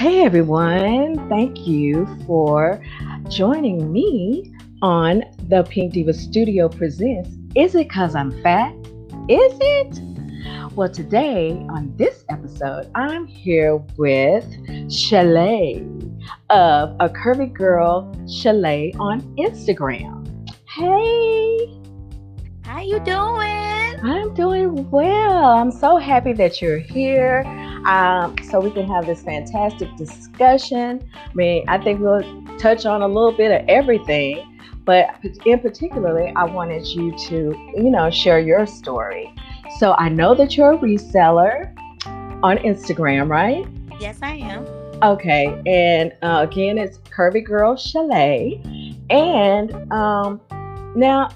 Hey everyone, thank you for joining me on the Pink Diva Studio Presents. Is it because I'm fat? Is it? Well, today on this episode, I'm here with Shelle of a curvy girl Shelle on Instagram. Hey, how you doing? I'm doing well. I'm so happy that you're here. Um, so we can have this fantastic discussion. I mean, I think we'll touch on a little bit of everything, but in particularly, I wanted you to, you know, share your story. So I know that you're a reseller on Instagram, right? Yes, I am. Okay, and uh, again, it's Curvy Girl Shelle. And um, now,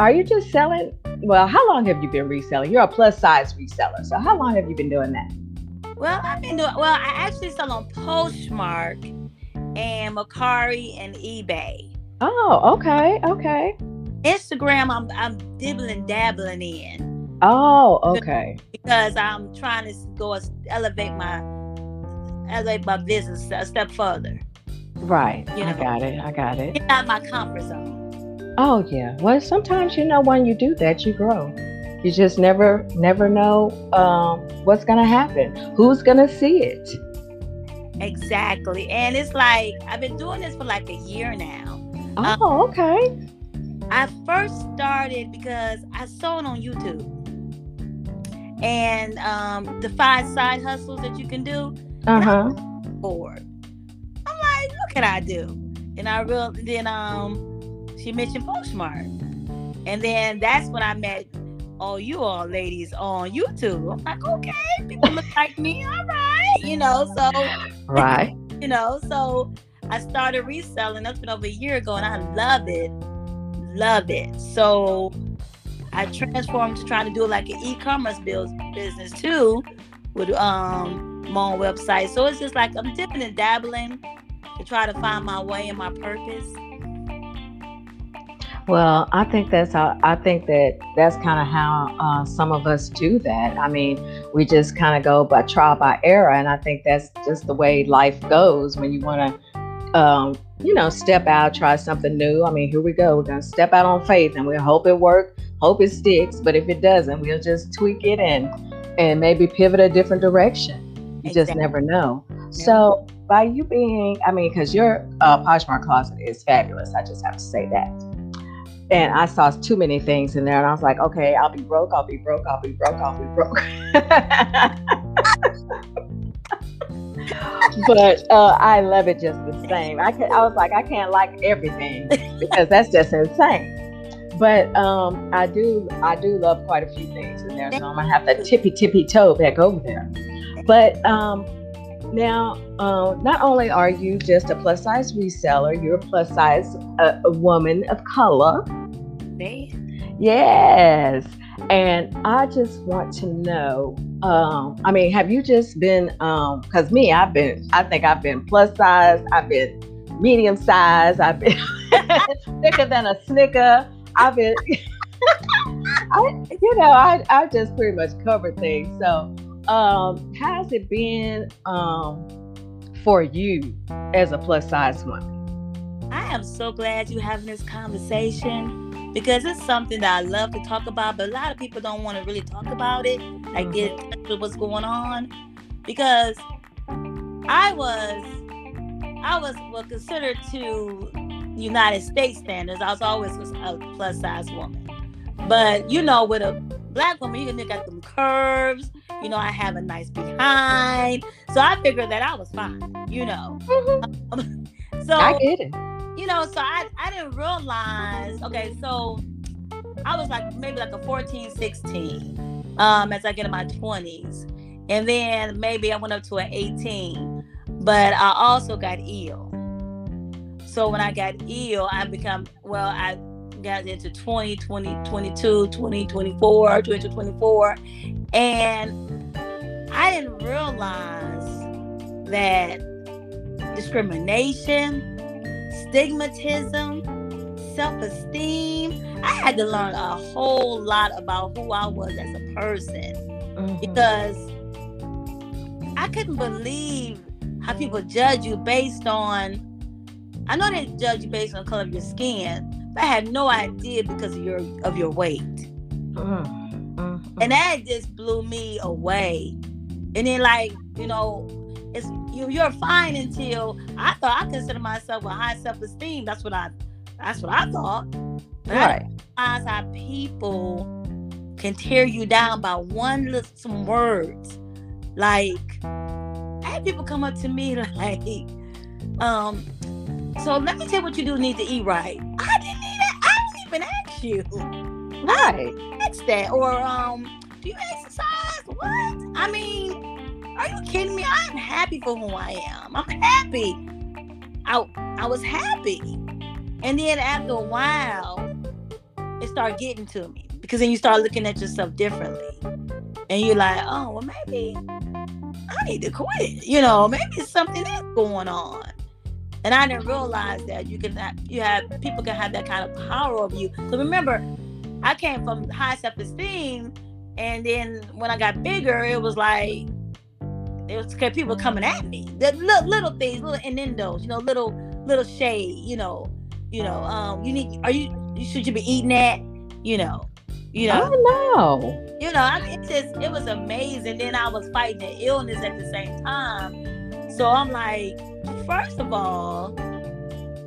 are you just selling well, how long have you been reselling? You're a plus size reseller. So how long have you been doing that? Well, I've been doing well, I actually sell on Poshmark and Mercari and eBay. Oh, okay, okay. Instagram I'm I'm dibbling dabbling in. Oh, okay. Because I'm trying to go elevate my elevate my business a step further. Right. You know, I got it. I got it. Get out my comfort zone. Oh yeah. Well, sometimes you know when you do that, you grow. You just never, never know um, what's gonna happen. Who's gonna see it? Exactly. And it's like I've been doing this for like a year now. Oh, um, okay. I first started because I saw it on YouTube. And um, the five side hustles that you can do. Uh-huh. Bored. I'm like, what can I do? And I real then um she mentioned Poshmark. And then that's when I met all you all ladies on YouTube. I'm like, okay, people look like me, all right, you know. So right, you know. So I started reselling. That's been over a year ago, and I love it, love it. So I transformed to trying to do like an e-commerce business too, with um my own website. So it's just like I'm dipping and dabbling to try to find my way and my purpose. Well, I think that's how I think that that's kind of how uh, some of us do that. I mean, we just kind of go by trial by error, and I think that's just the way life goes when you want to, um, you know, step out, try something new. I mean, here we go. We're gonna step out on faith, and we hope it works, hope it sticks. But if it doesn't, we'll just tweak it and and maybe pivot a different direction. You exactly. just never know. Yeah. So by you being, I mean, because your uh, Poshmark closet is fabulous. I just have to say that and I saw too many things in there, and I was like, okay, I'll be broke, I'll be broke, I'll be broke, I'll be broke. but uh, I love it just the same. I can, I was like, I can't like everything because that's just insane. But um, I do, I do love quite a few things in there, so I'm gonna have to tippy tippy toe back over there. But um, now, uh, not only are you just a plus size reseller, you're a plus size uh, a woman of color me? Yes. And I just want to know. Um, I mean, have you just been? Because um, me, I've been. I think I've been plus size. I've been medium size. I've been thicker than a snicker. I've been. I, you know, I I just pretty much covered things. So, um, how's it been um, for you as a plus size woman? I am so glad you're having this conversation because it's something that I love to talk about, but a lot of people don't want to really talk about it, like mm-hmm. get what's going on. Because I was, I was well considered to United States standards. I was always a plus size woman, but you know, with a black woman, you can get them curves. You know, I have a nice behind, so I figured that I was fine. You know, mm-hmm. so I get it you know, so I, I didn't realize, okay, so I was like maybe like a 14, 16 um, as I get in my 20s. And then maybe I went up to an 18. But I also got ill. So when I got ill, I become, well, I got into 20, 20, 22, 20, 24, 20, 24. And I didn't realize that discrimination stigmatism, self esteem. I had to learn a whole lot about who I was as a person mm-hmm. because I couldn't believe how people judge you based on. I know they judge you based on the color of your skin, but I had no idea because of your of your weight. Mm, mm, and that just blew me away. And then, like you know, it's you. You're fine until I thought I consider myself a high self esteem. That's what I. That's what I thought. But right. I realize how people can tear you down by one little some words. Like I had people come up to me like, um, so let me tell you what you do need to eat right. I didn't even ask you. Right. Ask that. Or um, do you exercise? What? I mean, are you kidding me? I'm happy for who I am. I'm happy. I I was happy. And then after a while, it started getting to me because then you start looking at yourself differently. And you're like, oh, well, maybe I need to quit. You know, maybe something is going on. And I didn't realize that you can have, you have people can have that kind of power over you. So remember, I came from high self-esteem, and then when I got bigger, it was like it was people coming at me. The little, little things, little innuendos, you know, little little shade, you know, you know, um, you need are you should you be eating that? You know, you know. Oh no. You know, I mean, it just it was amazing. Then I was fighting an illness at the same time. So I'm like, first of all,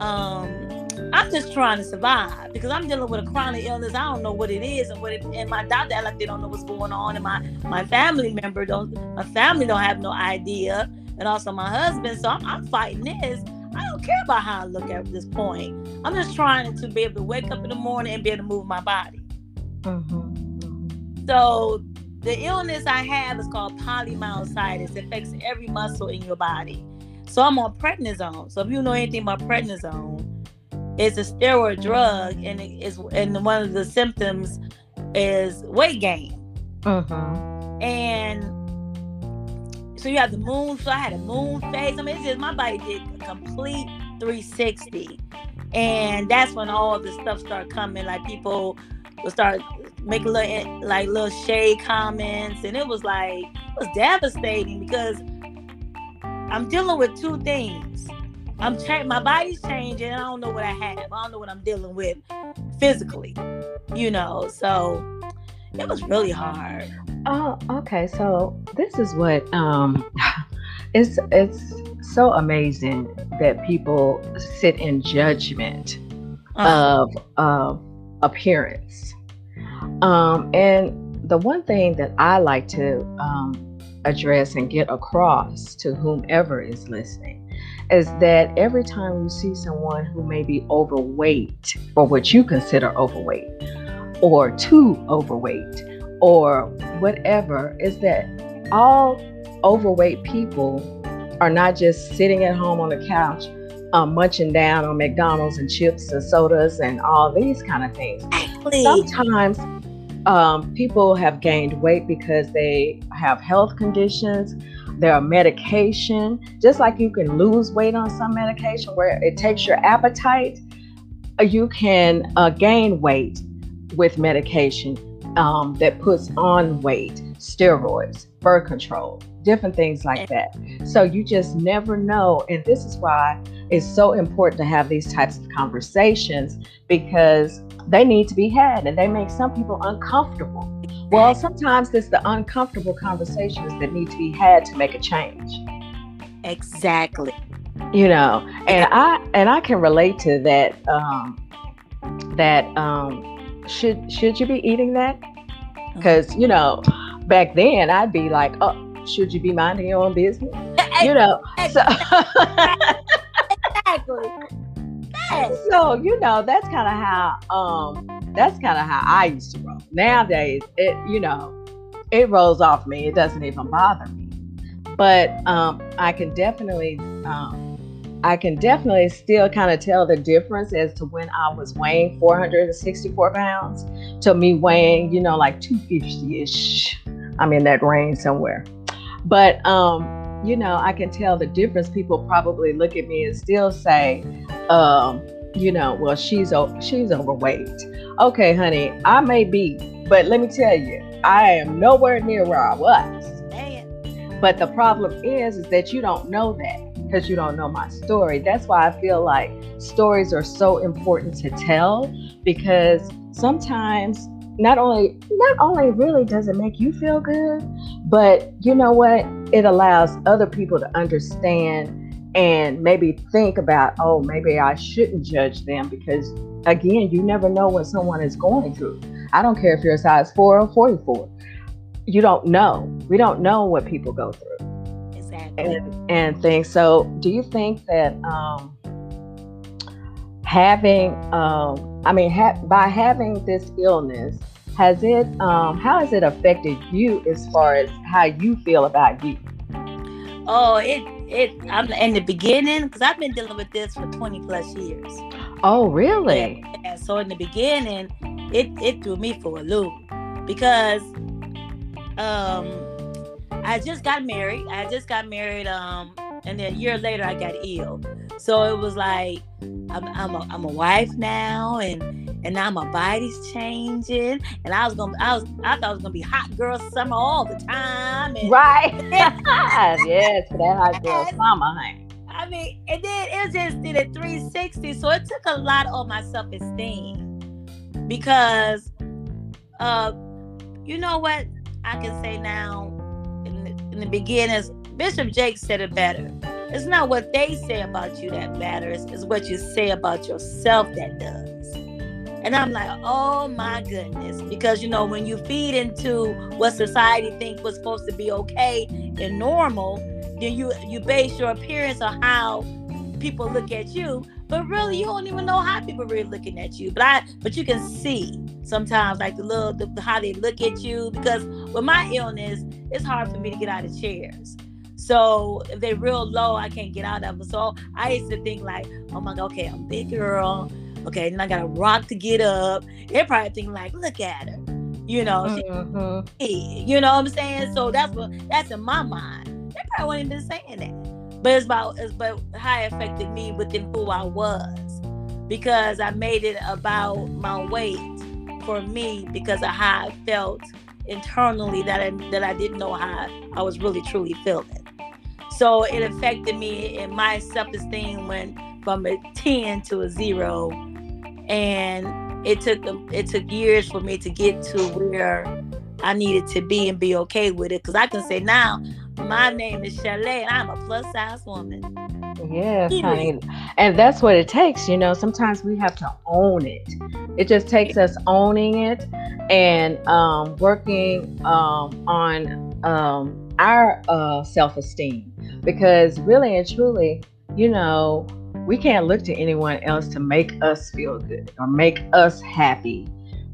um, I'm just trying to survive because I'm dealing with a chronic illness. I don't know what it is and what it, and my doctor like they don't know what's going on, and my my family member don't my family don't have no idea, and also my husband. So I'm, I'm fighting this. I don't care about how I look at this point. I'm just trying to be able to wake up in the morning and be able to move my body. Mm-hmm. So the illness I have is called polymyositis. It affects every muscle in your body. So I'm on prednisone. So if you know anything about prednisone, it's a steroid drug, and it is and one of the symptoms is weight gain. Mm-hmm. And so you have the moon. So I had a moon phase. I mean, it's just my body did a complete 360, and that's when all the stuff started coming. Like people would start making little like little shade comments, and it was like it was devastating because I'm dealing with two things. I'm cha- my body's changing. I don't know what I have. I don't know what I'm dealing with physically. You know, so it was really hard. Oh, okay. So this is what um it's it's so amazing that people sit in judgment uh-huh. of of appearance. Um, and the one thing that I like to um, address and get across to whomever is listening is that every time you see someone who may be overweight or what you consider overweight or too overweight or whatever, is that all overweight people are not just sitting at home on the couch um, munching down on McDonald's and chips and sodas and all these kind of things. Sometimes um, people have gained weight because they have health conditions. There are medication, just like you can lose weight on some medication where it takes your appetite. Uh, you can uh, gain weight with medication um, that puts on weight, steroids, birth control, different things like that. So you just never know. And this is why it's so important to have these types of conversations because they need to be had and they make some people uncomfortable. Well, sometimes it's the uncomfortable conversations that need to be had to make a change. Exactly. You know, and I and I can relate to that um that um should should you be eating that? Uh-huh. Cuz you know, back then I'd be like, "Oh, should you be minding your own business?" You know. So exactly. So you know that's kind of how um that's kind of how I used to roll. Nowadays, it you know it rolls off me. It doesn't even bother me. But um, I can definitely um, I can definitely still kind of tell the difference as to when I was weighing 464 pounds to me weighing you know like 250 ish. I'm in that range somewhere. But um, you know, I can tell the difference. People probably look at me and still say, um, you know, well, she's she's overweight. Okay, honey, I may be, but let me tell you, I am nowhere near where I was. But the problem is, is that you don't know that because you don't know my story. That's why I feel like stories are so important to tell because sometimes not only not only really does it make you feel good, but you know what? It allows other people to understand and maybe think about, oh, maybe I shouldn't judge them because again, you never know what someone is going through. I don't care if you're a size 4 or 44. You don't know. We don't know what people go through. Exactly. And, and things. So, do you think that um, having, um, I mean, ha- by having this illness, has it, um, how has it affected you as far as how you feel about you? Oh, it, it, I'm in the beginning, because I've been dealing with this for 20 plus years. Oh, really? Yeah, yeah. So in the beginning, it, it threw me for a loop because um I just got married. I just got married um and then a year later I got ill. So it was like I'm I'm a, I'm a wife now and and now my body's changing and I was gonna I was I thought it was gonna be hot girl summer all the time and, right yes for that hot girl summer honey. I mean and then it just did a 360 so it took a lot of my self-esteem because uh you know what I can say now in the, in the beginning Bishop Jake said it better. It's not what they say about you that matters, it's what you say about yourself that does. And I'm like, oh my goodness. Because you know, when you feed into what society thinks was supposed to be okay and normal, then you you base your appearance on how people look at you. But really, you don't even know how people really looking at you. But I but you can see sometimes like the little the, how they look at you. Because with my illness, it's hard for me to get out of chairs. So if they're real low, I can't get out of them. So I used to think like, oh my god, okay, I'm big girl. Okay, then I got a rock to get up. They probably think like, look at her. You know, mm-hmm. she, you know what I'm saying? So that's what that's in my mind. They probably wouldn't even saying that. But it's about it's about how it affected me within who I was. Because I made it about my weight for me because of how I felt internally that I that I didn't know how I was really truly feeling. So it affected me in my self-esteem went from a 10 to a zero. And it took it took years for me to get to where I needed to be and be okay with it. Cause I can say now, my name is Shelle and I'm a plus size woman. Yes, honey. And that's what it takes, you know. Sometimes we have to own it. It just takes us owning it and um, working um, on um, our uh, self esteem because really and truly, you know, we can't look to anyone else to make us feel good or make us happy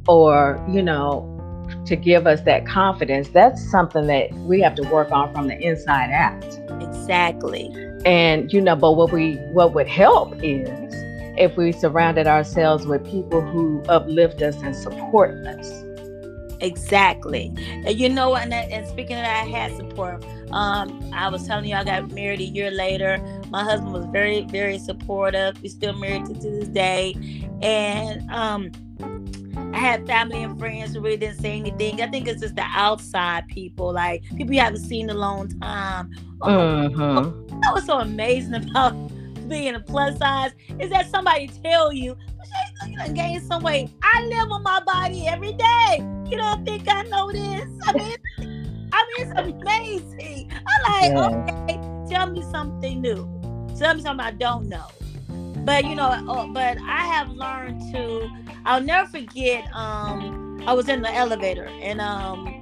or, you know, to give us that confidence. That's something that we have to work on from the inside out. Exactly. And you know, but what we what would help is if we surrounded ourselves with people who uplift us and support us. Exactly. And you know, and, and speaking of that, I had support. Um, I was telling you, I got married a year later. My husband was very, very supportive. We're still married to, to this day. And um, I had family and friends who really didn't say anything. I think it's just the outside people, like people you haven't seen in a long time. Oh, mm-hmm. That was so amazing about being a plus size is that somebody tell you, you done gained some weight. I live on my body every day. You don't think I know this? I mean, I mean, it's amazing. I'm like, yeah. okay, tell me something new. Tell me something I don't know. But you know, uh, but I have learned to. I'll never forget. Um, I was in the elevator and um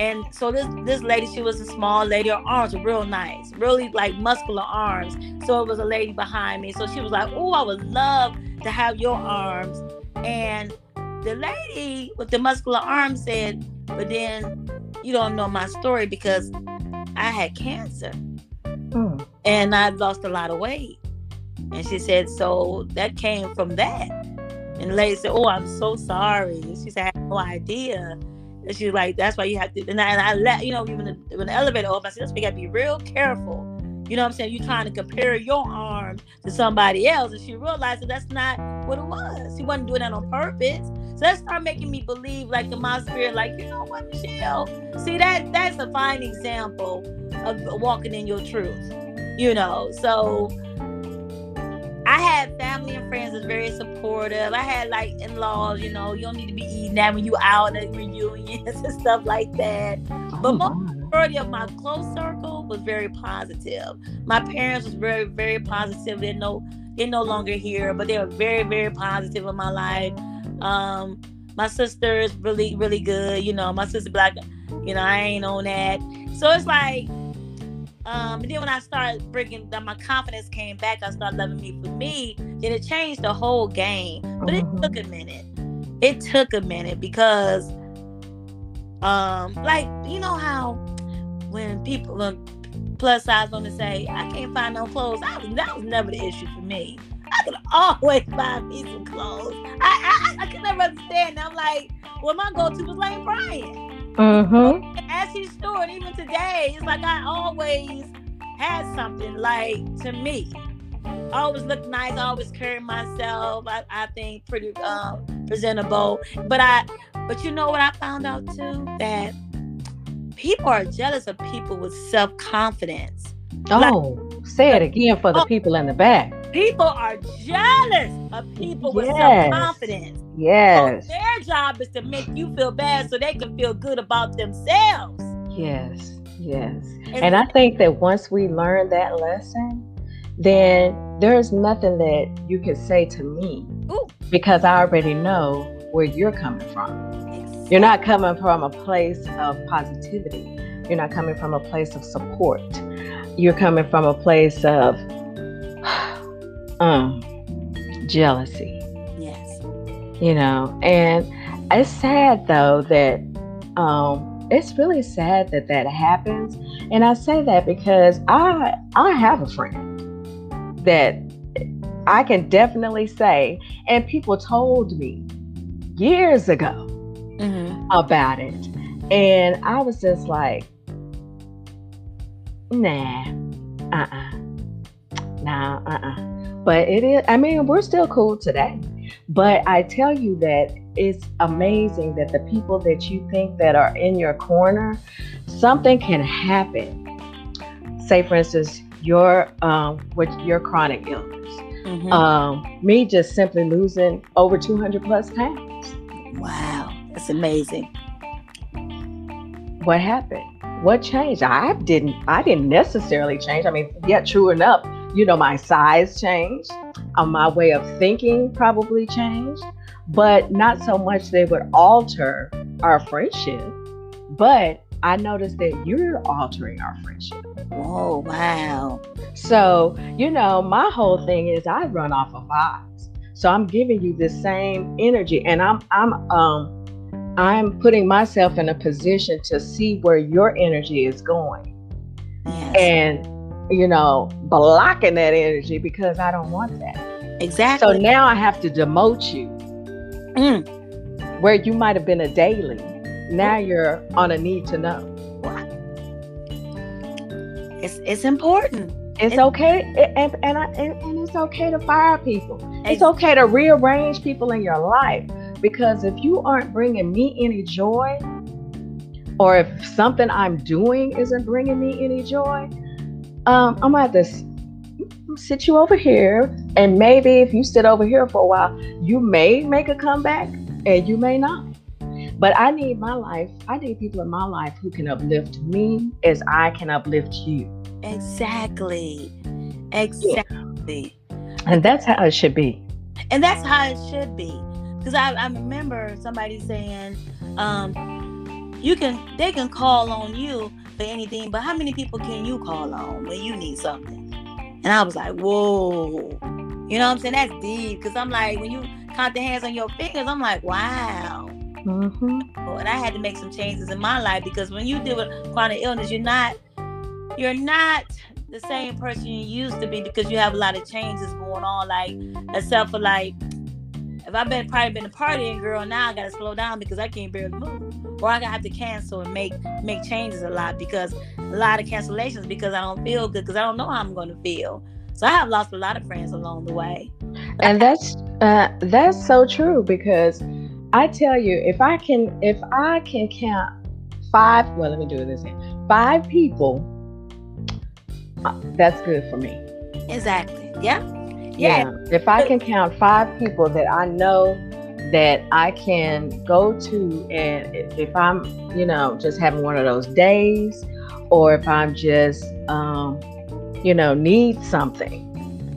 and so this this lady, she was a small lady. Her arms were real nice, really like muscular arms. So it was a lady behind me. So she was like, "Oh, I would love to have your arms." And the lady with the muscular arms said, "But then you don't know my story because I had cancer, mm. and I lost a lot of weight." And she said, "So that came from that." And the lady said, "Oh, I'm so sorry." And She said, "I had no idea." And she's like, that's why you have to. And I, and I let you know, the, when the elevator opens, I said, that's got to be real careful. You know what I'm saying? You're trying to compare your arm to somebody else. And she realized that that's not what it was. She wasn't doing that on purpose. So that start making me believe, like in my spirit, like you know what, Michelle. See that that's a fine example of walking in your truth. You know, so I had family and friends that's very supportive. I had like in-laws, you know, you don't need to be eating that when you out at reunions and stuff like that. But oh, majority of my close circle was very positive. My parents was very, very positive. They're no they're no longer here, but they were very, very positive in my life. Um, my sister is really, really good. You know, my sister black, you know, I ain't on that. So it's like um, and then when I started bringing that my confidence came back, I started loving me for me. Then it changed the whole game. But it took a minute. It took a minute because, um, like you know how when people look plus size want to say I can't find no clothes, I was, that was never the issue for me. I could always buy me some clothes. I I, I could never understand. I'm like, well, my go-to was Lane Bryant. Mm-hmm. As he's doing, even today, it's like I always had something like to me. I always look nice. I always carry myself. I, I think pretty um, presentable. But I, but you know what I found out too that people are jealous of people with self confidence. Oh, like, say it again for the oh, people in the back. People are jealous of people with self confidence. Yes. So their job is to make you feel bad so they can feel good about themselves. Yes, yes. And, and I think that once we learn that lesson, then there's nothing that you can say to me Ooh. because I already know where you're coming from. Exactly. You're not coming from a place of positivity. You're not coming from a place of support. You're coming from a place of um, jealousy Yes. you know and it's sad though that um it's really sad that that happens and i say that because i i have a friend that i can definitely say and people told me years ago mm-hmm. about it and i was just like nah uh-uh nah uh-uh but it is i mean we're still cool today but I tell you that it's amazing that the people that you think that are in your corner, something can happen. Say, for instance, your um, with your chronic illness. Mm-hmm. Um, me just simply losing over 200 plus pounds. Wow, that's amazing. What happened? What changed? I didn't. I didn't necessarily change. I mean, yeah, true enough. You know, my size changed um, my way of thinking probably changed, but not so much they would alter our friendship. But I noticed that you're altering our friendship. Oh, wow. So, you know, my whole thing is I run off of vibes. So I'm giving you the same energy and I'm I'm um I'm putting myself in a position to see where your energy is going. Yes. And you know, blocking that energy because I don't want that. Exactly. So now I have to demote you. Mm. Where you might have been a daily, now you're on a need to know. It's it's important. It's, it's okay, and and, I, and, and it's okay to fire people. It's okay to rearrange people in your life because if you aren't bringing me any joy, or if something I'm doing isn't bringing me any joy, um, I'm gonna have to sit you over here, and maybe if you sit over here for a while, you may make a comeback, and you may not. But I need my life. I need people in my life who can uplift me as I can uplift you. Exactly. Exactly. Yeah. And that's how it should be. And that's how it should be. Because I, I remember somebody saying, um, you can they can call on you for anything, but how many people can you call on when you need something? And I was like, whoa. You know what I'm saying? That's deep. Cause I'm like, when you count the hands on your fingers, I'm like, wow. Mm-hmm. And I had to make some changes in my life because when you deal with chronic illness, you're not you're not the same person you used to be because you have a lot of changes going on. Like except for like if I've been probably been a partying girl, now I gotta slow down because I can't barely move or I gotta have to cancel and make make changes a lot because a lot of cancellations because I don't feel good because I don't know how I'm going to feel. So I have lost a lot of friends along the way. And that's uh, that's so true because I tell you, if I can, if I can count five, well, let me do this. Again. Five people, uh, that's good for me. Exactly. Yeah. Yeah. If I can count five people that I know that I can go to, and if I'm, you know, just having one of those days, or if I'm just, um, you know, need something,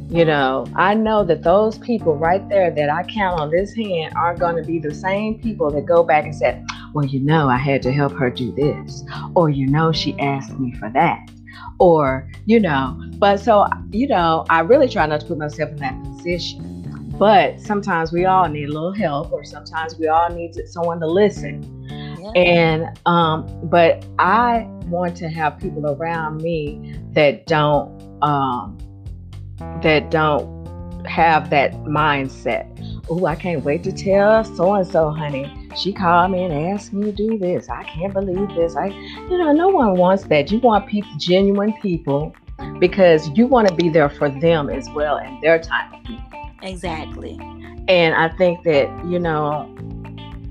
you know, I know that those people right there that I count on this hand are going to be the same people that go back and say, well, you know, I had to help her do this, or you know, she asked me for that, or you know, but so you know, I really try not to put myself in that position. But sometimes we all need a little help, or sometimes we all need someone to listen. Yeah. And um, but I want to have people around me that don't um, that don't have that mindset. Oh, I can't wait to tell so and so, honey. She called me and asked me to do this. I can't believe this. I, you know, no one wants that. You want people, genuine people, because you want to be there for them as well in their time. Exactly. And I think that you know,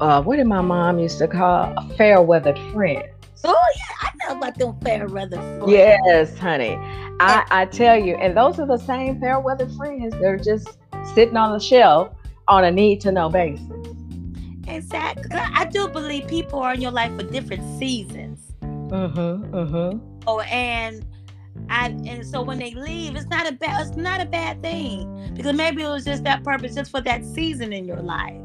uh, what did my mom used to call a fair weathered friend? Oh yeah, I know about them fair weather friends. Yes, honey. I, I tell you, and those are the same fair weather friends. They're just sitting on the shelf on a need to know basis. Exactly. I do believe people are in your life for different seasons. Mm-hmm. Mm-hmm. Oh, and I and so when they leave, it's not a bad it's not a bad thing because maybe it was just that purpose just for that season in your life,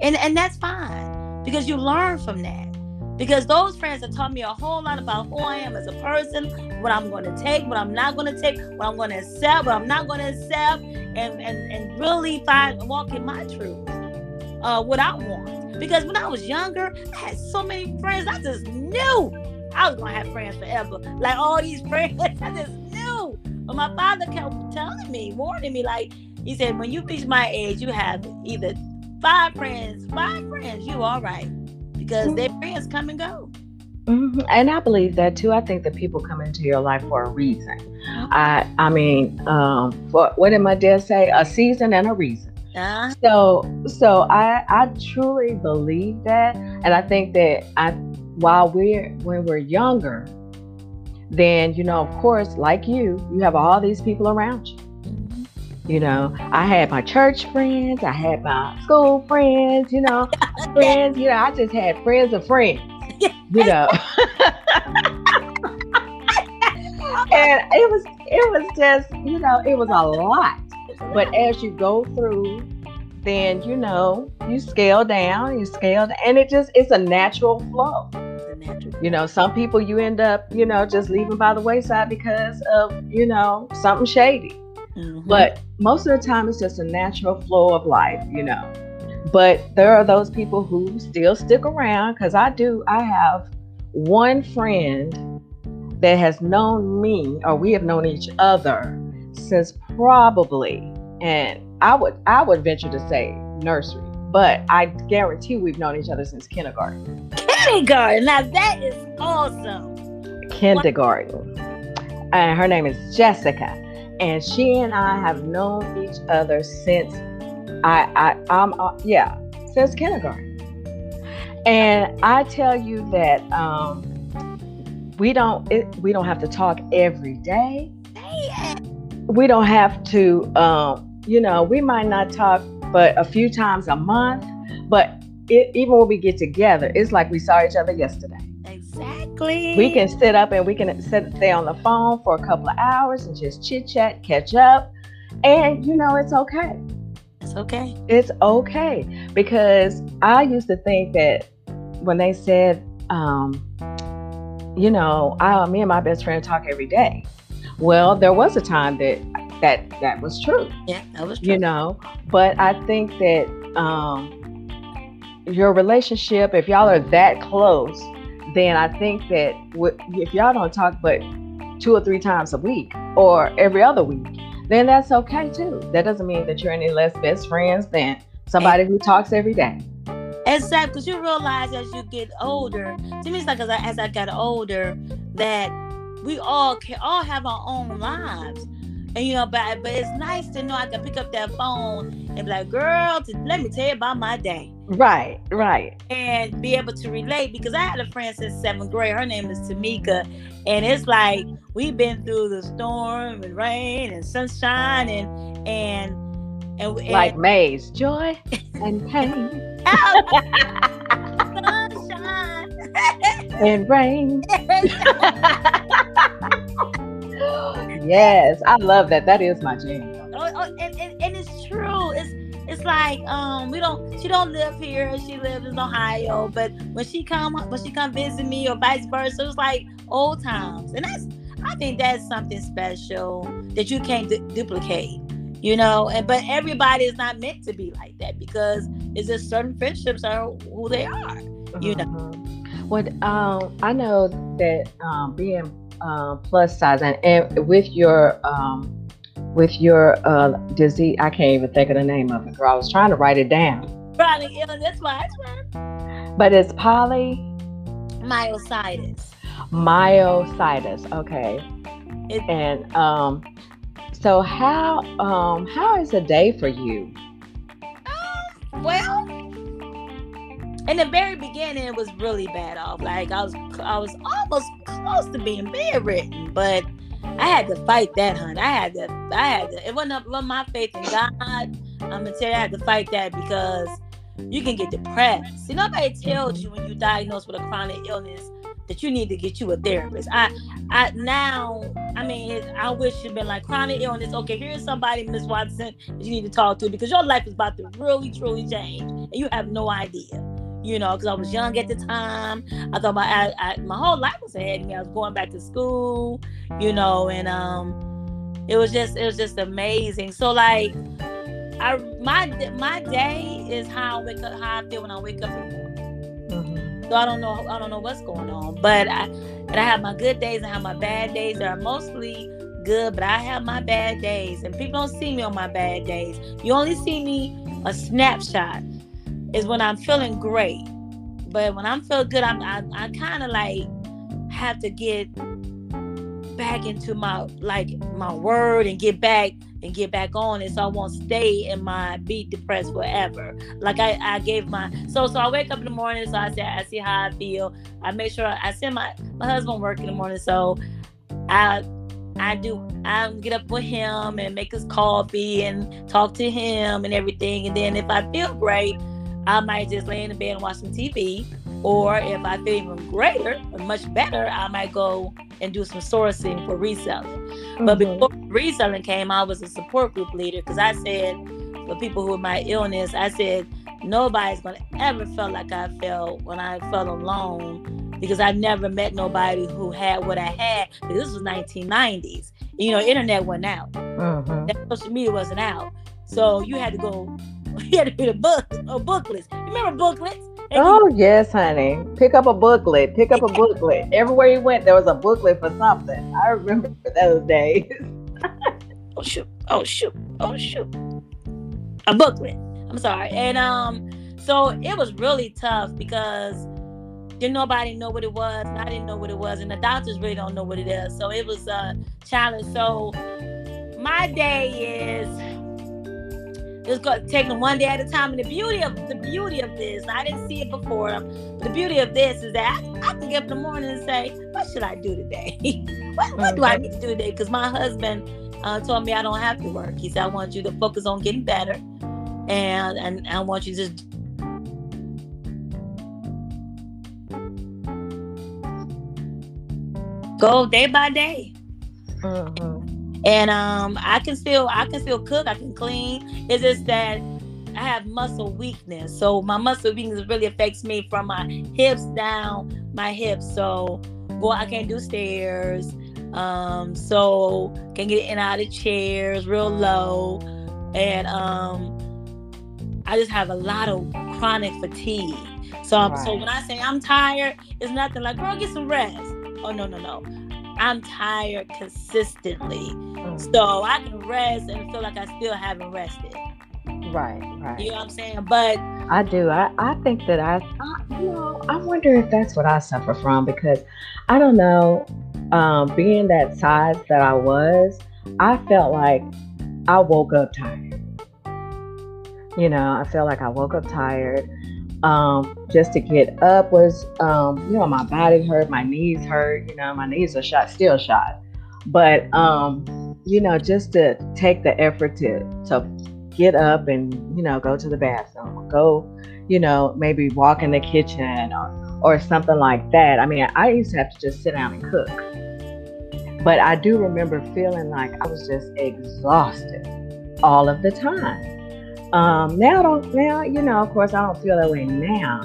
and and that's fine because you learn from that because those friends have taught me a whole lot about who I am as a person, what I'm going to take, what I'm not going to take, what I'm going to accept, what I'm not going to accept, and and and really find walk in my truth, uh, what I want. Because when I was younger, I had so many friends. I just knew I was gonna have friends forever. Like all these friends, I just knew. But my father kept telling me, warning me, like he said, when you reach my age, you have either five friends, five friends, you all right because mm-hmm. their friends come and go. Mm-hmm. And I believe that too. I think that people come into your life for a reason. I I mean, um, for, what did my dad say? A season and a reason. Uh-huh. So so I I truly believe that, and I think that I while we're when we're younger, then you know, of course, like you, you have all these people around you. You know, I had my church friends, I had my school friends, you know, friends, you know, I just had friends of friends, you know. and it was it was just, you know, it was a lot. But as you go through, then you know, you scale down, you scale down, and it just it's a natural flow. You know, some people you end up, you know, just leaving by the wayside because of, you know, something shady. Mm-hmm. But most of the time, it's just a natural flow of life, you know. But there are those people who still stick around because I do. I have one friend that has known me, or we have known each other since probably, and I would I would venture to say nursery, but I guarantee we've known each other since kindergarten. Kindergarten. Now that is awesome. Kindergarten. And her name is Jessica and she and I have known each other since I, I I'm uh, yeah since kindergarten. And I tell you that um, we don't it, we don't have to talk every day. We don't have to um, you know we might not talk but a few times a month. But it, even when we get together, it's like we saw each other yesterday. Exactly. We can sit up and we can sit stay on the phone for a couple of hours and just chit chat, catch up, and you know it's okay. It's okay. It's okay because I used to think that when they said, um, you know, I, me and my best friend talk every day. Well, there was a time that that that was true. Yeah, that was true. You know, but I think that um, your relationship, if y'all are that close, then I think that if y'all don't talk but two or three times a week or every other week, then that's okay too. That doesn't mean that you're any less best friends than somebody who talks every day. Exactly, because you realize as you get older. To me, it's like as I, as I got older that we all can all have our own lives, And you know, but but it's nice to know I can pick up that phone and be like, girl, to, let me tell you about my day. Right, right. And be able to relate because I had a friend since seventh grade. Her name is Tamika. And it's like we've been through the storm and rain and sunshine and and and, and like Maze, joy and pain. Oh, sunshine and rain. yes, I love that. That is my jam. Oh, oh and, and, and it's true. It's it's like um we don't she don't live here. She lives in Ohio, but when she come when she come visit me or vice versa, it's like old times, and that's I think that's something special that you can't du- duplicate. You know, and but everybody is not meant to be like that because it's just certain friendships are who they are. You know. Mm-hmm. What um, I know that um, being uh, plus size and, and with your um, with your uh, disease, I can't even think of the name of it. Girl, I was trying to write it down. Probably illness, why? That's But it's poly myositis. Myositis. Okay. It, and um, so how um how is a day for you? Um, well, in the very beginning, it was really bad off. Like I was, I was almost close to being bedridden, but I had to fight that, hun. I had to, I had to. It wasn't up my faith in God. I'm gonna tell you, I had to fight that because you can get depressed. See, nobody tells you when you're diagnosed with a chronic illness that you need to get you a therapist. I, I now, I mean, I wish you'd been like chronic illness. Okay, here's somebody, Miss Watson, that you need to talk to because your life is about to really, truly change, and you have no idea you know, because I was young at the time. I thought my I, I, my whole life was ahead of me. I was going back to school, you know, and um, it was just it was just amazing. So like, I my my day is how I wake up, how I feel when I wake up in the morning. Mm-hmm. So I don't know I don't know what's going on, but I and I have my good days and have my bad days. They're mostly good, but I have my bad days, and people don't see me on my bad days. You only see me a snapshot is when I'm feeling great. But when I'm feeling good, I'm I, I kind of like have to get back into my like my word and get back and get back on it so I won't stay in my be depressed forever. Like I, I gave my so so I wake up in the morning so I say I see how I feel. I make sure I send my my husband work in the morning so I I do I get up with him and make his coffee and talk to him and everything and then if I feel great I might just lay in the bed and watch some TV. Or if I feel even greater, much better, I might go and do some sourcing for reselling. Mm-hmm. But before reselling came, I was a support group leader because I said for people who had my illness, I said nobody's gonna ever feel like I felt when I felt alone because I never met nobody who had what I had. This was 1990s. You know, internet wasn't out. Mm-hmm. Social media wasn't out. So you had to go he had to read a book or booklets. Remember booklets? And oh yes, honey. Pick up a booklet. Pick up a booklet. Everywhere he went, there was a booklet for something. I remember those days. oh shoot! Oh shoot! Oh shoot! A booklet. I'm sorry. And um, so it was really tough because didn't nobody know what it was. I didn't know what it was, and the doctors really don't know what it is. So it was a challenge. So my day is just go take them one day at a time. And the beauty of the beauty of this, I didn't see it before. But the beauty of this is that I, I can get up in the morning and say, "What should I do today? what, what do I need to do today?" Because my husband uh, told me I don't have to work. He said, "I want you to focus on getting better, and and I want you to just." Go day by day. Mm-hmm and um, I can still I can still cook. I can clean. It's just that I have muscle weakness, so my muscle weakness really affects me from my hips down my hips. So go I can't do stairs. Um, so can get in and out of chairs real low, and um, I just have a lot of chronic fatigue. So, right. so when I say I'm tired, it's nothing like, girl, get some rest. Oh no, no, no. I'm tired consistently. Mm. So I can rest and feel like I still haven't rested. Right, right. You know what I'm saying? But I do. I, I think that I, I, you know, I wonder if that's what I suffer from because I don't know. Um, being that size that I was, I felt like I woke up tired. You know, I felt like I woke up tired. Um, just to get up was, um, you know, my body hurt, my knees hurt. You know, my knees are shot, still shot. But um, you know, just to take the effort to to get up and you know go to the bathroom, go, you know, maybe walk in the kitchen or or something like that. I mean, I used to have to just sit down and cook. But I do remember feeling like I was just exhausted all of the time. Um, now, don't now, you know, of course, I don't feel that way now.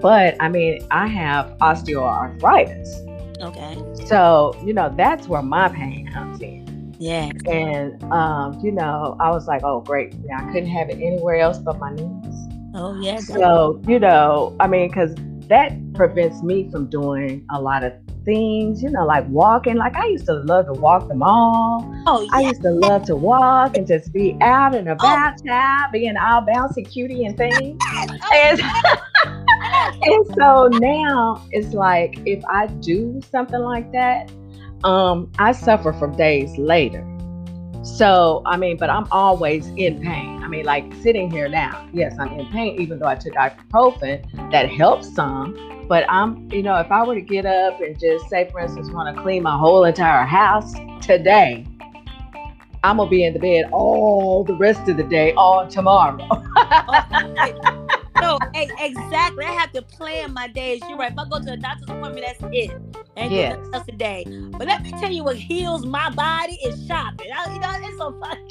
But I mean, I have osteoarthritis. Okay. So, you know, that's where my pain comes in. Yeah. And, um, you know, I was like, oh, great. Yeah, I couldn't have it anywhere else but my knees. Oh, yeah. So, you know, I mean, because that prevents me from doing a lot of things, you know, like walking. Like I used to love to walk the mall. Oh, yeah. I used to love to walk and just be out and about, oh. child, being all bouncy cutie and things. and, and so now it's like if I do something like that, um, I suffer from days later. So, I mean, but I'm always in pain. I mean, like sitting here now, yes, I'm in pain, even though I took ibuprofen, that helps some. But I'm, you know, if I were to get up and just say, for instance, want to clean my whole entire house today, I'm gonna be in the bed all the rest of the day, all tomorrow. Oh, no, exactly. I have to plan my days. You're right. If I go to a doctor's appointment, that's it. Ain't yes. nothing else day. But let me tell you what heals my body is shopping. I, you know, it's so funny.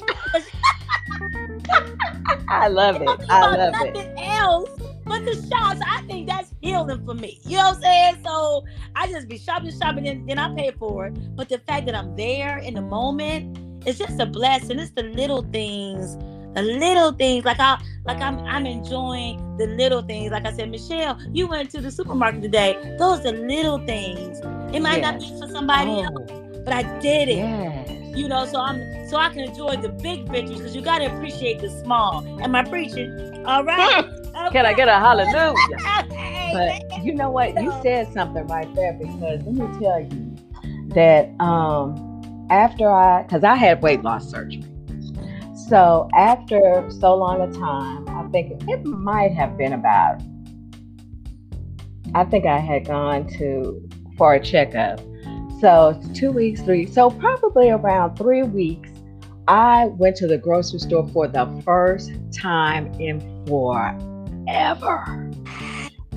I love it. I love nothing it. else but the shops. I think that's healing for me. You know what I'm saying? So I just be shopping, shopping, and then I pay for it. But the fact that I'm there in the moment, it's just a blessing. It's the little things the little things. Like i like i'm i'm enjoying the little things. Like i said michelle you went to the supermarket today. Those are little things. It might yes. not be for somebody oh. else but i did it. Yes. you know so i'm so i can enjoy the big pictures because you got to appreciate the small. Am i preaching? All right. Okay. can i get a hallelujah? But you know what? You said something right there because let me tell you that um after i because i had weight loss surgery so after so long a time, I think it might have been about, I think I had gone to for a checkup. So two weeks, three, so probably around three weeks, I went to the grocery store for the first time in forever.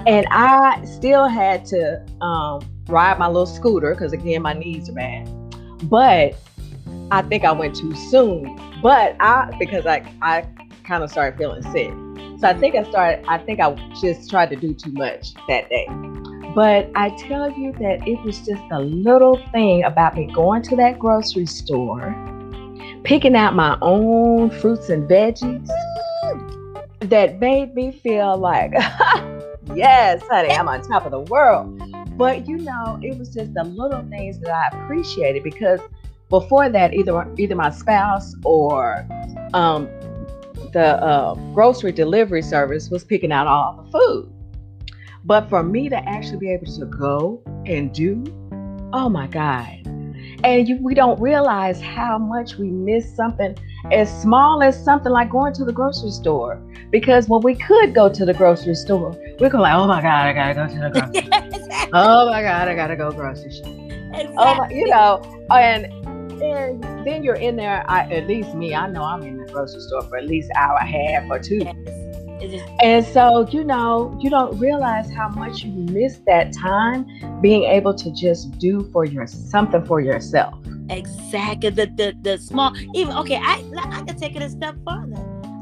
And I still had to um, ride my little scooter because, again, my knees are bad. But I think I went too soon but I because I I kind of started feeling sick. So I mm. think I started I think I just tried to do too much that day. But I tell you that it was just a little thing about me going to that grocery store, picking out my own fruits and veggies mm. that made me feel like, yes, honey, I'm on top of the world. But you know, it was just the little things that I appreciated because before that, either either my spouse or um, the uh, grocery delivery service was picking out all the food. But for me to actually be able to go and do, oh my God. And you, we don't realize how much we miss something as small as something like going to the grocery store. Because when we could go to the grocery store, we're going like, oh my God, I gotta go to the grocery store. Oh my God, I gotta go grocery shopping. Exactly. Oh my, you know, and and then you're in there. I, at least me, I know I'm in the grocery store for at least an hour and a half or two. And so, you know, you don't realize how much you miss that time being able to just do for your something for yourself. Exactly. The the, the small even okay, I I can take it a step further.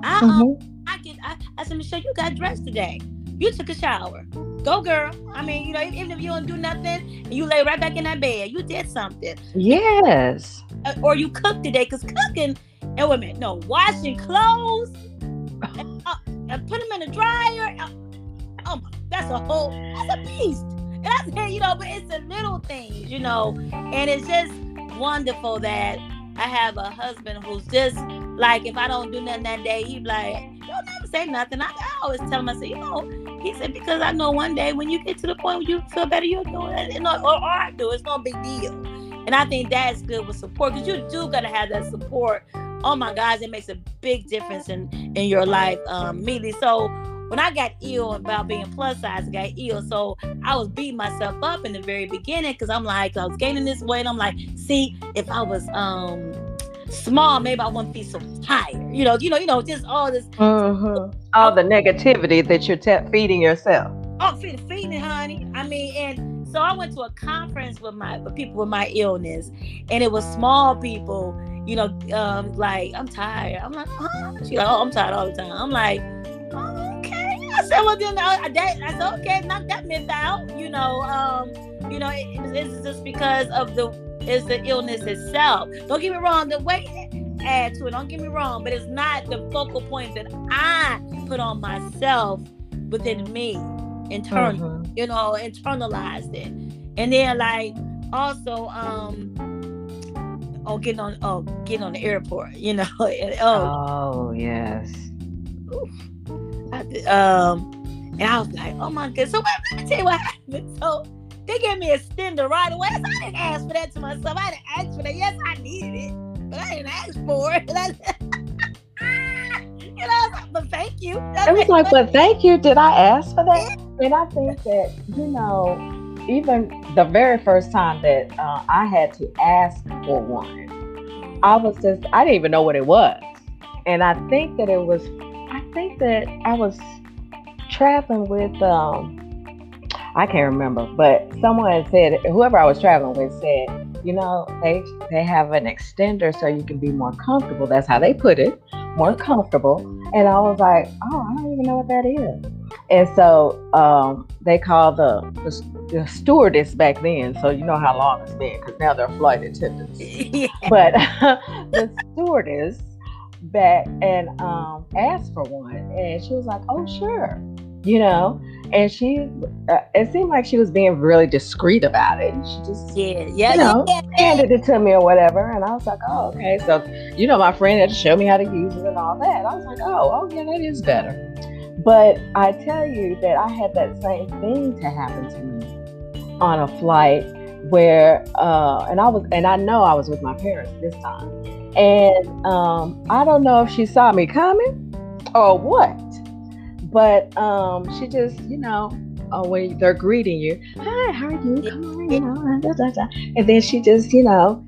I um, mm-hmm. I can I, I said, Michelle, you got dressed today. You took a shower. Go, girl. I mean, you know, even if you don't do nothing and you lay right back in that bed, you did something. Yes. Uh, or you cooked today, because cooking, and wait a minute, no, washing clothes and, uh, and put them in the dryer. Uh, oh, my, that's a whole, that's a beast. And I said, you know, but it's the little things, you know, and it's just wonderful that I have a husband who's just like, if I don't do nothing that day, he's like, don't never say nothing. I, I always tell him, I say, you know, he said, because I know one day when you get to the point where you feel better, you'll do it. Or, or I do. It's no big deal. And I think that's good with support because you do gotta have that support. Oh my gosh, it makes a big difference in in your life, um. So when I got ill about being plus size, I got ill. So I was beating myself up in the very beginning because I'm like, I was gaining this weight. I'm like, see, if I was um small, maybe I wouldn't be so tired. You know, you know, you know, just all this, Mhm. All the negativity that you're te- feeding yourself. oh, feed, feeding, honey. I mean, and so I went to a conference with my with people with my illness, and it was small people. You know, um, like I'm tired. I'm like, huh? She like, oh, I'm tired all the time. I'm like, oh. I said, well, then I, that, I said, okay, knock that myth out. You know, um, you know, it, it's just because of the is the illness itself. Don't get me wrong, the weight add to it. Don't get me wrong, but it's not the focal point that I put on myself within me internally Mhm. you know, internalized it. And then like also um oh getting on oh getting on the airport, you know. and, oh Oh yes. Did- um and I was like, oh my goodness. So let me tell you what happened. So they gave me a extender right away. So I didn't ask for that to myself. I didn't ask for that. Yes, I needed it, but I didn't ask for it. And I, know, I was like, but thank you. It was like, but thank you. Did I ask for that? And I think that, you know, even the very first time that uh, I had to ask for one, I was just, I didn't even know what it was. And I think that it was, I think that I was traveling with, um, I can't remember, but someone said, whoever I was traveling with said, you know, they they have an extender so you can be more comfortable. That's how they put it, more comfortable. And I was like, oh, I don't even know what that is. And so um, they called the, the the stewardess back then. So you know how long it's been because now they're flight attendants. yeah. But the stewardess back and um, asked for one, and she was like, "Oh, sure," you know. And she, uh, it seemed like she was being really discreet about it. She just Yeah, yeah, You know, yeah, handed it to me or whatever. And I was like, oh, okay. So, you know, my friend had to show me how to use it and all that. I was like, oh, oh yeah, that is better. But I tell you that I had that same thing to happen to me on a flight where, uh, and I was, and I know I was with my parents this time. And um, I don't know if she saw me coming or what, but um, she just, you know, uh, when they're greeting you, hi, how are you? Come on, you know, and da, da, da. And then she just, you know,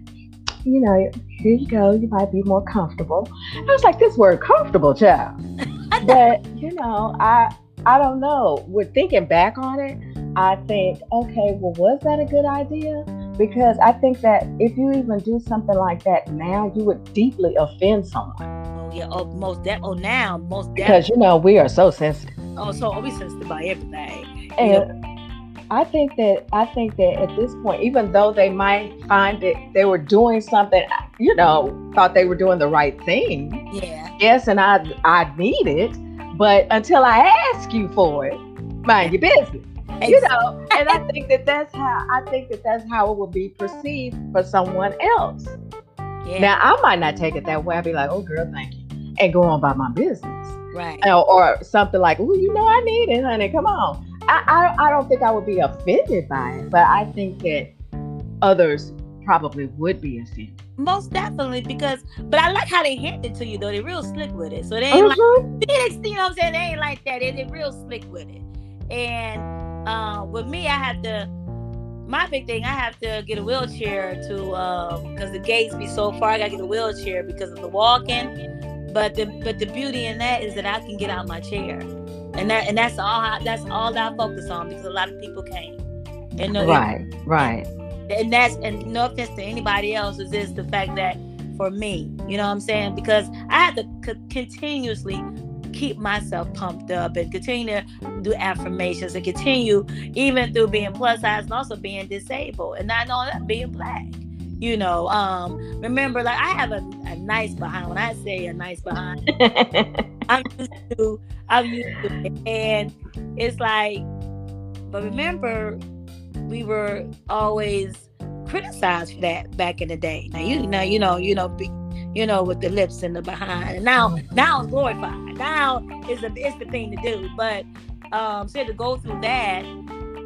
you know, here you go. You might be more comfortable. I was like, this word comfortable, child. but you know, I I don't know. With thinking back on it, I think, okay, well, was that a good idea? Because I think that if you even do something like that now, you would deeply offend someone. Oh yeah. Oh, most that. Oh, now most definitely. Because you know we are so sensitive. Oh, so oh, we sensitive about everything. And I think that I think that at this point, even though they might find that they were doing something, you know, thought they were doing the right thing. Yeah. Yes, and I I need it, but until I ask you for it, mind your business. You know, and I think that that's how I think that that's how it will be perceived for someone else. Yeah. Now I might not take it that way. I'd be like, "Oh, girl, thank you," and go on about my business right. or, or something like, "Oh, you know, I need it, honey. Come on." I, I I don't think I would be offended by it, but I think that others probably would be offended. Most definitely because, but I like how they hand it to you though. They're real slick with it. So they ain't like, Mhm. you know what I'm saying? They ain't like that. They, they're real slick with it. And uh, with me, I have to. My big thing, I have to get a wheelchair to because the gates be so far. I gotta get a wheelchair because of the walking. But the but the beauty in that is that I can get out my chair, and that and that's all I, that's all that I focus on because a lot of people can't. And no, Right, right. and that's and no offense to anybody else is just the fact that for me you know what i'm saying because i have to c- continuously keep myself pumped up and continue to do affirmations and continue even through being plus size and also being disabled and not knowing that being black you know um remember like i have a, a nice behind when i say a nice behind i'm used to i'm used to it and it's like but remember we were always criticized for that back in the day. Now you know, you know, you know, you know, with the lips and the behind. And now, now it's glorified. Now is the it's the thing to do. But um, so to go through that,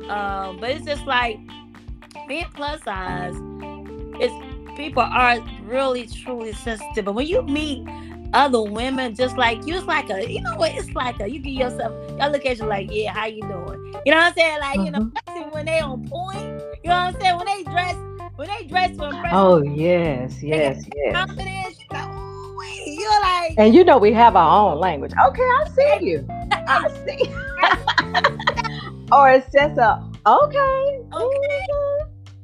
um, but it's just like being plus size. it's people are really truly sensitive. But when you meet other women just like you, it's like a you know what? It's like a you give yourself y'all look at you like, yeah, how you doing? You know what I'm saying? Like, mm-hmm. you know, mm-hmm. when they on point, you know what I'm saying? When they dress when they dress for. Oh yes, yes, yes. Confidence, Like, oh, you're like And you know we have our own language. Okay, I see you. I see. or it's just a okay. Okay.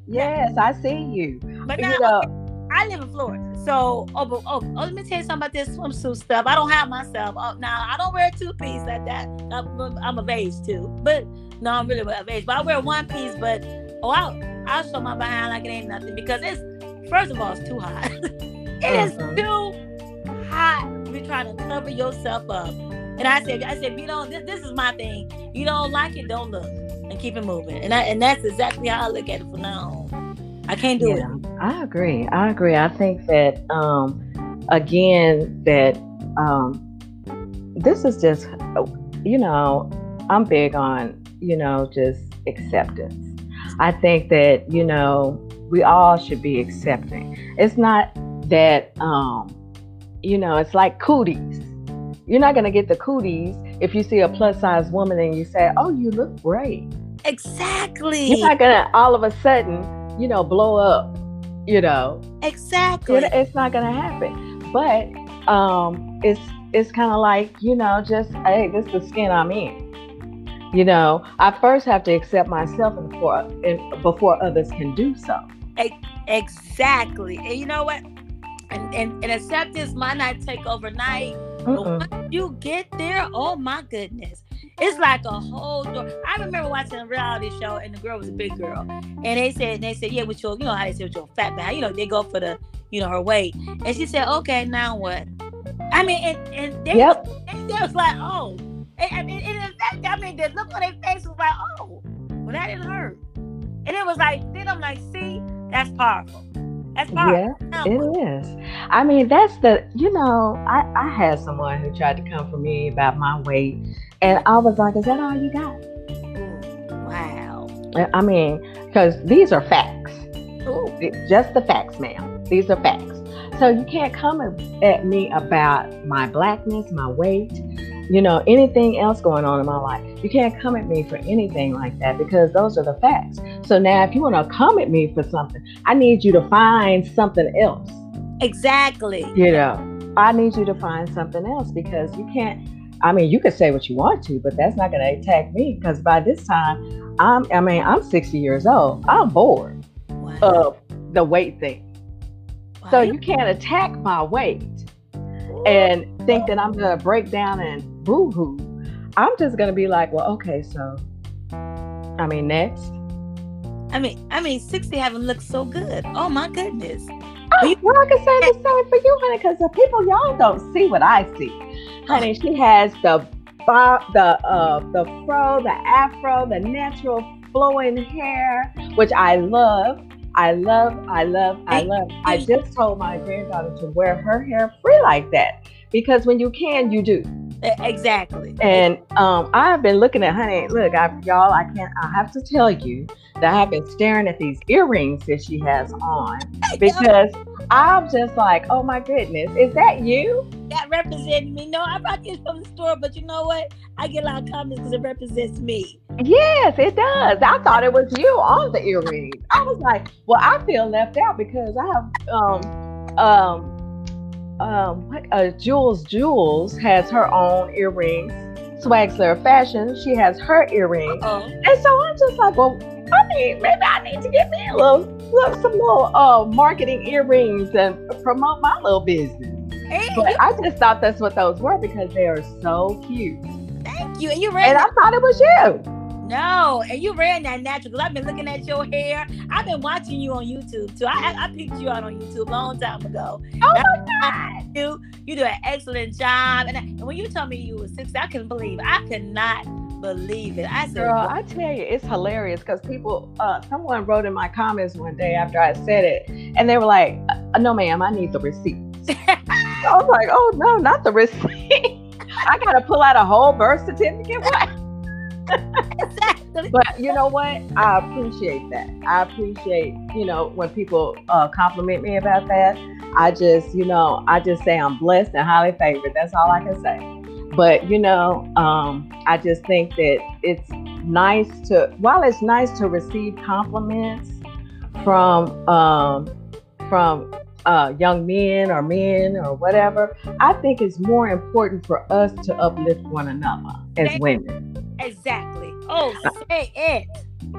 Yes, I see you. But now, you know, I live in Florida. So, oh, but, oh, oh, let me tell you something about this swimsuit stuff. I don't have myself. Oh, now, I don't wear two piece like that. I'm, I'm of age too. But, no, I'm really of age. But I wear one piece, but, oh, I'll, I'll show my behind like it ain't nothing because it's, first of all, it's too hot. it uh-huh. is too hot. You're trying to cover yourself up. And I said, I said, you know, this, this is my thing. You don't like it, don't look and keep it moving. And I, and that's exactly how I look at it from now on. I can't do yeah, it. I agree. I agree. I think that um, again that um, this is just you know I'm big on you know just acceptance. I think that you know we all should be accepting. It's not that um, you know it's like cooties. You're not gonna get the cooties if you see a plus size woman and you say, "Oh, you look great." Exactly. You're not gonna all of a sudden, you know, blow up. You know. Exactly. it's not gonna happen. But um, it's it's kind of like you know, just hey, this is the skin I'm in. You know, I first have to accept myself before before others can do so. Exactly. And you know what? And, and, and acceptance might not take overnight, but uh-uh. once you get there, oh my goodness, it's like a whole door. I remember watching a reality show and the girl was a big girl. And they said, and they said, yeah, with your, you know how they say with your fat back, you know, they go for the, you know, her weight. And she said, okay, now what? I mean, and, and they, yep. was, they was like, oh. And, and, and in fact, I mean, the look on their face was like, oh, well, that didn't hurt. And it was like, then I'm like, see, that's powerful. That's powerful. Yeah, it is. I mean, that's the, you know, I, I had someone who tried to come for me about my weight and I was like, is that all you got? Wow. I mean, because these are facts. Ooh. Just the facts, ma'am. These are facts. So you can't come at me about my blackness, my weight, you know, anything else going on in my life. You can't come at me for anything like that because those are the facts. So now, if you want to come at me for something, I need you to find something else. Exactly. You know, I need you to find something else because you can't I mean, you could say what you want to, but that's not going to attack me because by this time, I'm. I mean, I'm 60 years old. I'm bored wow. of the weight thing. Wow. So you can't attack my weight and think that I'm to break down and boo hoo. I'm just to be like, well, okay, so, I mean, next. I mean, I mean, 60 haven't looked so good. Oh my goodness. Oh, well, I can say the same for you, honey, because the people y'all don't see what I see honey, she has the bob, the uh the fro, the afro, the natural flowing hair, which I love. I love, I love, I love. I just told my granddaughter to wear her hair free like that because when you can, you do. Exactly. And um, I've been looking at honey. Look, I, y'all, I can't. I have to tell you that I've been staring at these earrings that she has on because I'm just like, oh my goodness, is that you? That represents me. No, I brought this from the store, but you know what? I get a lot of comments because it represents me. Yes, it does. I thought it was you on the earrings. I was like, well, I feel left out because I have um um um, what, uh, Jules Jules has her own earrings. Swagsler Fashion, she has her earrings. Uh-oh. And so I'm just like, well, I mean, maybe I need to get me a little, little some little uh, marketing earrings and promote my little business. Hey, but I just thought that's what those were because they are so cute. Thank you. And you ready? And I thought it was you. No, and you ran that natural because I've been looking at your hair. I've been watching you on YouTube too. I, I picked you out on YouTube a long time ago. Oh my God. You, you do an excellent job. And, I, and when you told me you were 60, I couldn't believe it. I could not believe it. I said, Girl, I tell you, it's hilarious because people, uh, someone wrote in my comments one day after I said it, and they were like, uh, no, ma'am, I need the receipt. I was like, oh, no, not the receipt. I got to pull out a whole birth certificate. What? exactly. But you know what? I appreciate that. I appreciate, you know, when people uh, compliment me about that. I just, you know, I just say I'm blessed and highly favored. That's all I can say. But you know, um, I just think that it's nice to, while it's nice to receive compliments from um, from uh, young men or men or whatever, I think it's more important for us to uplift one another as women. Exactly. Oh, say it.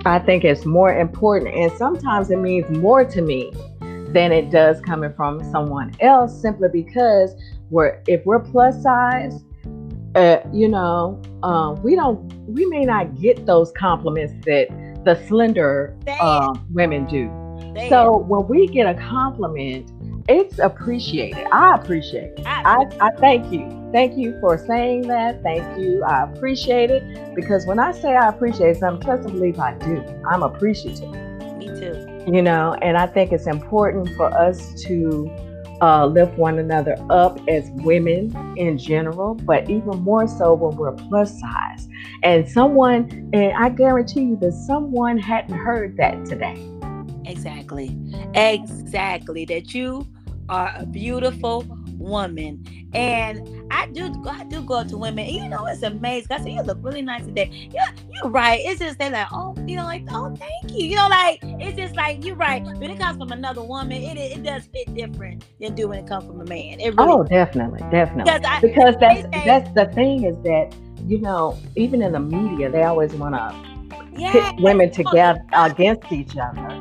I think it's more important, and sometimes it means more to me than it does coming from someone else, simply because we're if we're plus size, uh, you know, um, we don't, we may not get those compliments that the slender uh, women do. So when we get a compliment, it's appreciated. I appreciate it. I, I thank you. Thank you for saying that. Thank you. I appreciate it because when I say I appreciate something, trust and believe I do. I'm appreciative. Me too. You know, and I think it's important for us to uh, lift one another up as women in general, but even more so when we're plus size. And someone, and I guarantee you that someone hadn't heard that today. Exactly. Exactly. That you are a beautiful woman. And I do I do go to women, and you know it's amazing. I say you look really nice today. Yeah, you're right. It's just they're like, oh, you know, like, oh, thank you. You know, like it's just like you're right. When it comes from another woman, it it does fit different than do when it comes from a man. It really oh, definitely, definitely. Because, I, because that's say, that's the thing is that you know even in the media they always want to yeah, pit women together against each other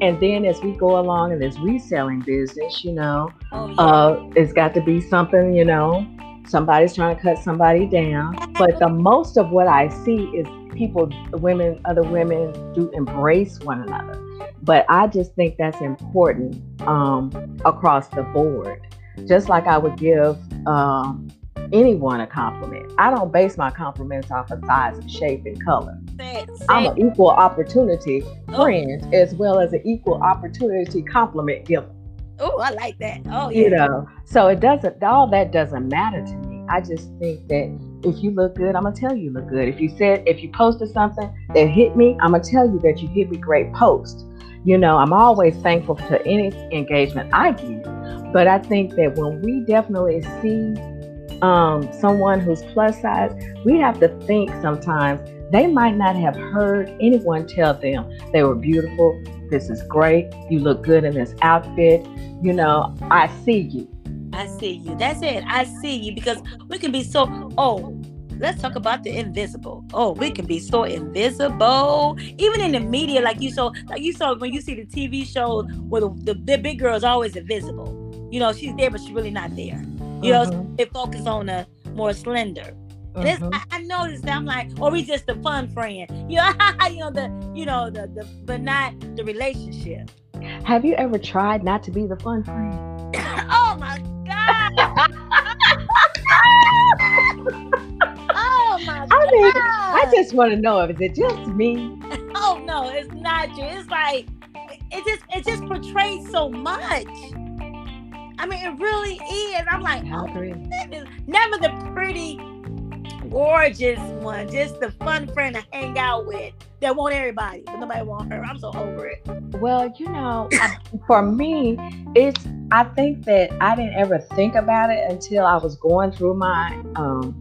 and then as we go along in this reselling business, you know, oh, yeah. uh, it's got to be something, you know, somebody's trying to cut somebody down. But the most of what I see is people, women, other women do embrace one another. But I just think that's important um, across the board. Just like I would give um, anyone a compliment. I don't base my compliments off of size and shape and color. I'm an equal opportunity oh. friend oh. as well as an equal opportunity compliment giver. Oh, I like that. Oh, yeah. You know, so it doesn't, all that doesn't matter to me. I just think that if you look good, I'm gonna tell you, you look good. If you said, if you posted something that hit me, I'm gonna tell you that you hit me great post. You know, I'm always thankful to any engagement I get, But I think that when we definitely see um, someone who's plus size, we have to think sometimes they might not have heard anyone tell them they were beautiful. This is great. You look good in this outfit. You know, I see you. I see you. That's it. I see you because we can be so, oh, let's talk about the invisible. Oh, we can be so invisible. Even in the media, like you saw, like you saw when you see the TV shows where the, the, the big girl is always invisible. You know, she's there, but she's really not there. You mm-hmm. know, they focus on the more slender. And it's, mm-hmm. I, I noticed that I'm like, or we just a fun friend, you know, you know the, you know the, the, but not the relationship. Have you ever tried not to be the fun friend? oh my god! oh my I mean, I just want to know if it's just me. oh no, it's not you. It's like it just it just portrays so much. I mean, it really is. I'm like, oh, never the pretty gorgeous one, just the fun friend to hang out with that want everybody, but nobody want her. I'm so over it. Well, you know, for me, it's I think that I didn't ever think about it until I was going through my um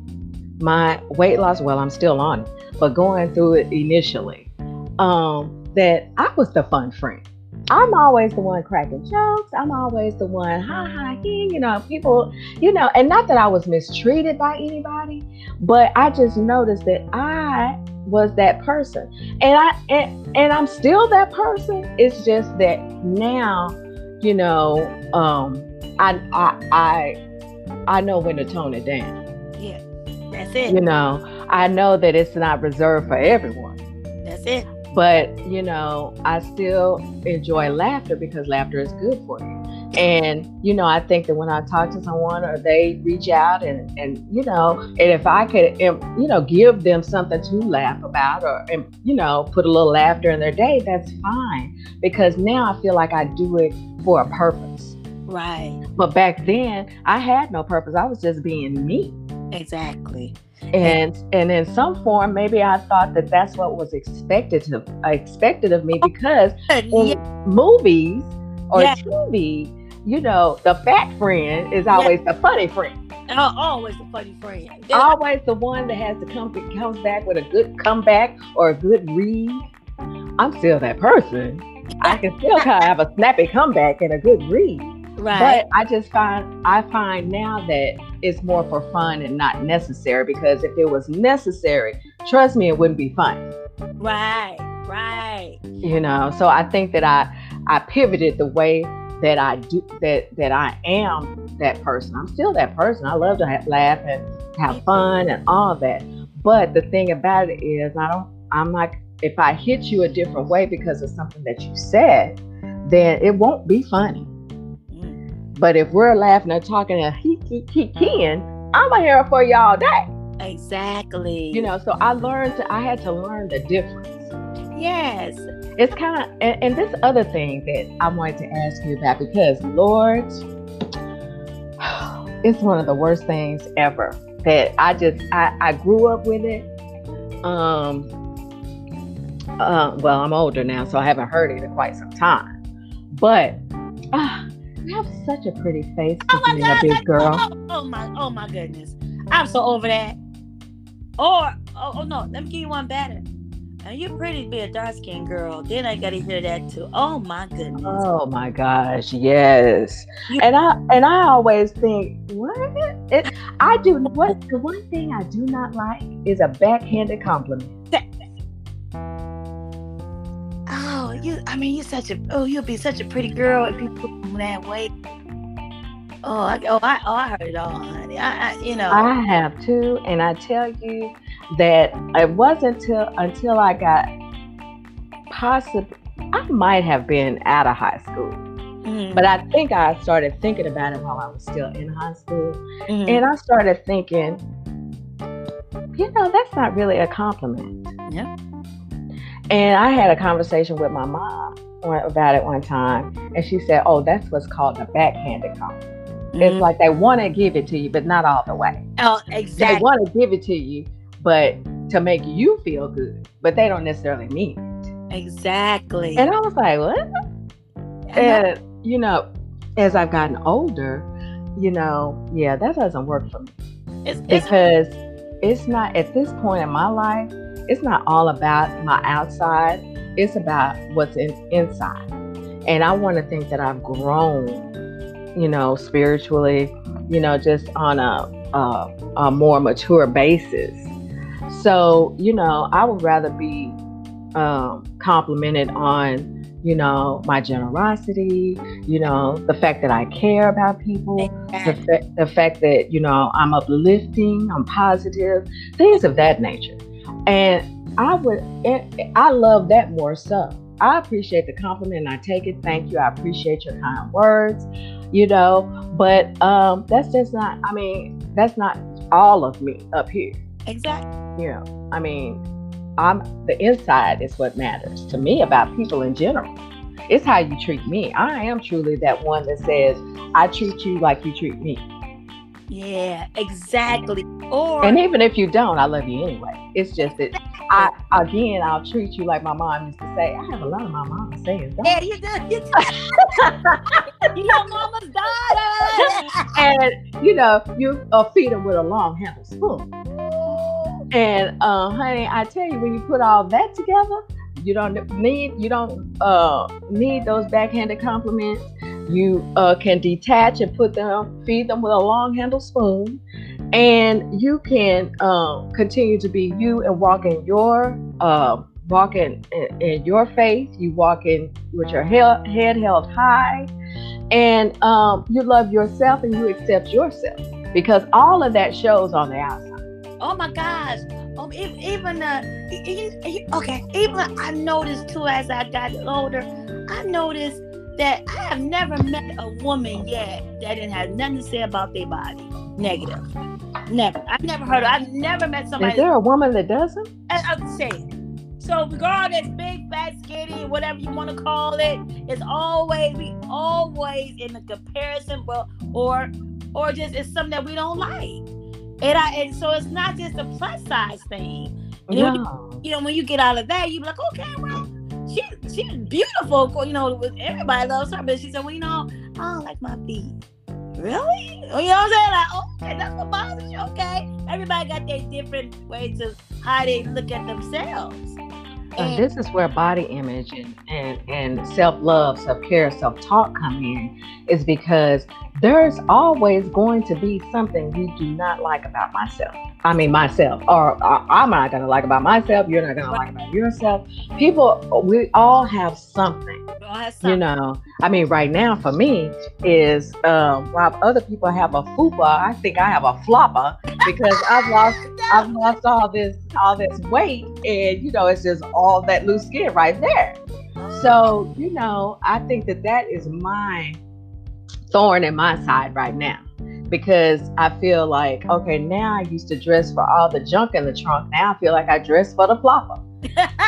my weight loss. Well, I'm still on it, but going through it initially, um, that I was the fun friend. I'm always the one cracking jokes. I'm always the one, ha ha, he, you know, people, you know, and not that I was mistreated by anybody, but I just noticed that I was that person. And I and, and I'm still that person. It's just that now, you know, um, I I I I know when to tone it down. Yeah. That's it. You know, I know that it's not reserved for everyone. That's it. But, you know, I still enjoy laughter because laughter is good for you. And, you know, I think that when I talk to someone or they reach out and, and you know, and if I could, um, you know, give them something to laugh about or, um, you know, put a little laughter in their day, that's fine. Because now I feel like I do it for a purpose. Right. But back then, I had no purpose. I was just being me. Exactly. Mm-hmm. and and in some form maybe i thought that that's what was expected to expected of me oh, because in Yeah. movies or Yeah. tv you know the fat friend is always the funny friend. Oh, always the funny friend. always the one that has to come comes back with a good comeback or a good read. I'm still that person. I can still kind of have a snappy comeback and a good read right. but I just find I find now that it's more for fun and not necessary because if it was necessary, trust me, it wouldn't be fun. right. Right. You know, so I think that I I pivoted the way that I do that that I am that person. I'm still that person. I love to ha- laugh and have fun and all that. But the thing about it is, I don't. I'm like, If I hit you a different way because of something that you said, then it won't be funny. But if we're laughing and talking and he he he keying, I'm hear it for you all day. Exactly. You know, so I learned to I had to learn the difference. Yes. It's kind of and, and this other thing that I wanted to ask you about because Lord, it's one of the worst things ever that I just I, I grew up with it. Um uh, well, I'm older now, so I haven't heard it in quite some time. But you have such a pretty face for Oh being a big that- oh, girl. Oh, oh my. Oh my goodness. I'm so over that. Or oh, oh no. Let me give you one better. Now you're pretty to be a dark skinned girl. Then I gotta hear that too. Oh my goodness. Oh my gosh, yes. You- And I and I always think, what? It, I do what the one thing I do not like is a backhanded compliment. Oh, you. I mean, you're such a. Oh, you'll be such a pretty girl if you put on that weight. Oh, I, oh, I, oh, I heard it all, honey. I, I you know. I have too, and I tell you that it wasn't till until I got possibly I might have been out of high school, mm, but I think I started thinking about it while I was still in high school. mhm. And I started thinking, you know, that's not really a compliment. Yeah. And I had a conversation with my mom about it one time, and she said, "Oh, that's what's called a backhanded compliment. It's Mhm. like they want to give it to you, but not all the way. oh, exactly. They want to give it to you, but to make you feel good, but they don't necessarily mean it." Exactly. And I was like, "What?" And you know, as I've gotten older, you know, yeah, that doesn't work for me. it's, it's, because it's not at this point in my life it's not all about my outside it's about what's in, inside. And i want to think that i've grown you know spiritually you know just on a, a, a more mature basis. So you know i would rather be um, complimented on you know my generosity you know the fact that i care about people the, fa- the fact that you know I'm uplifting, I'm positive, things of that nature, and I would, and I love that more so. I appreciate the compliment, and I take it. Thank you. I appreciate your kind words, you know. But um, that's just not. I mean, that's not all of me up here. exactly. You know, I mean, I'm the inside is what matters to me about people in general. It's how you treat me. I am truly that one that says, I treat you like you treat me. Yeah, exactly. Or And even if you don't, I love you anyway. It's just that I again I'll treat you like my mom used to say. I have a lot of my mom saying yeah, you do. You do. you your mama's daughter. And you know, you uh, feed them with a long handled spoon. And uh, honey, I tell you, when you put all that together, you don't need you don't uh, need those backhanded compliments. You uh, can detach and put them, feed them with a long handled spoon, and you can um, continue to be you and walk in your uh, walk in, in, in your faith. You walk in with your head, head held high, and um, you love yourself and you accept yourself because all of that shows on the outside. Oh my gosh. Um, even uh, e- e- e- okay. Even I noticed too as I got older. I noticed that I have never met a woman yet that didn't have nothing to say about their body negative. Never. I've never heard. Of, I've never met somebody. Is there a woman that doesn't? I'm saying. So regardless, big, fat, skinny, whatever you want to call it, it's always we always in the comparison, well, or or just it's something that we don't like. And I and so it's not just a plus size thing. You know, No. you know, when you get out of that, you be like, okay, well, she she's beautiful. You know, everybody loves her, but she said, well, you know, I don't like my feet. Really? You know what I'm saying? Like, oh, okay, that's what bothers you. Okay, everybody got their different ways of how they look at themselves. And this is where body image and, and, and self love, self care, self talk come in, is because there's always going to be something you do not like about myself. I mean, myself, or I'm not going to like about myself. You're not going to like about yourself. People, we all have something, all have you know. I mean, right now for me is um, while other people have a fupa, I think I have a flopper because I've lost I've lost all this all this weight and you know it's just all that loose skin right there. So, you know, I think that that is my thorn in my side right now because I feel like okay, now I used to dress for all the junk in the trunk. Now I feel like I dress for the flopper.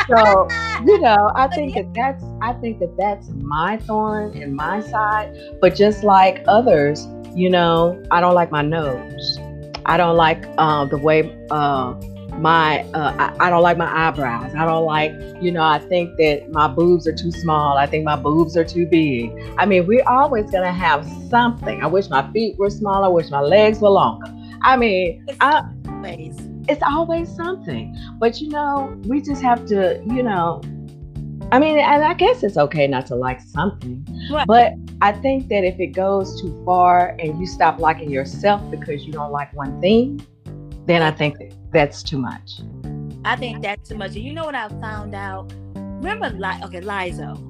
So, you know, I think that that's I think that that's my thorn in my side, but just like others, you know, I don't like my nose. I don't like uh, the way uh, my uh, I, I don't like my eyebrows. I don't like, you know, I think that my boobs are too small. I think my boobs are too big. I mean, we're always gonna have something. I wish my feet were smaller. I wish my legs were longer. I mean, I, Ways. it's always something. But you know, we just have to, you know, I mean, and I guess it's okay not to like something. Right. But I think that if it goes too far and you stop liking yourself because you don't like one thing, then I think that that's too much. I think that's too much. And you know what I found out? Remember, like, okay, Lizzo.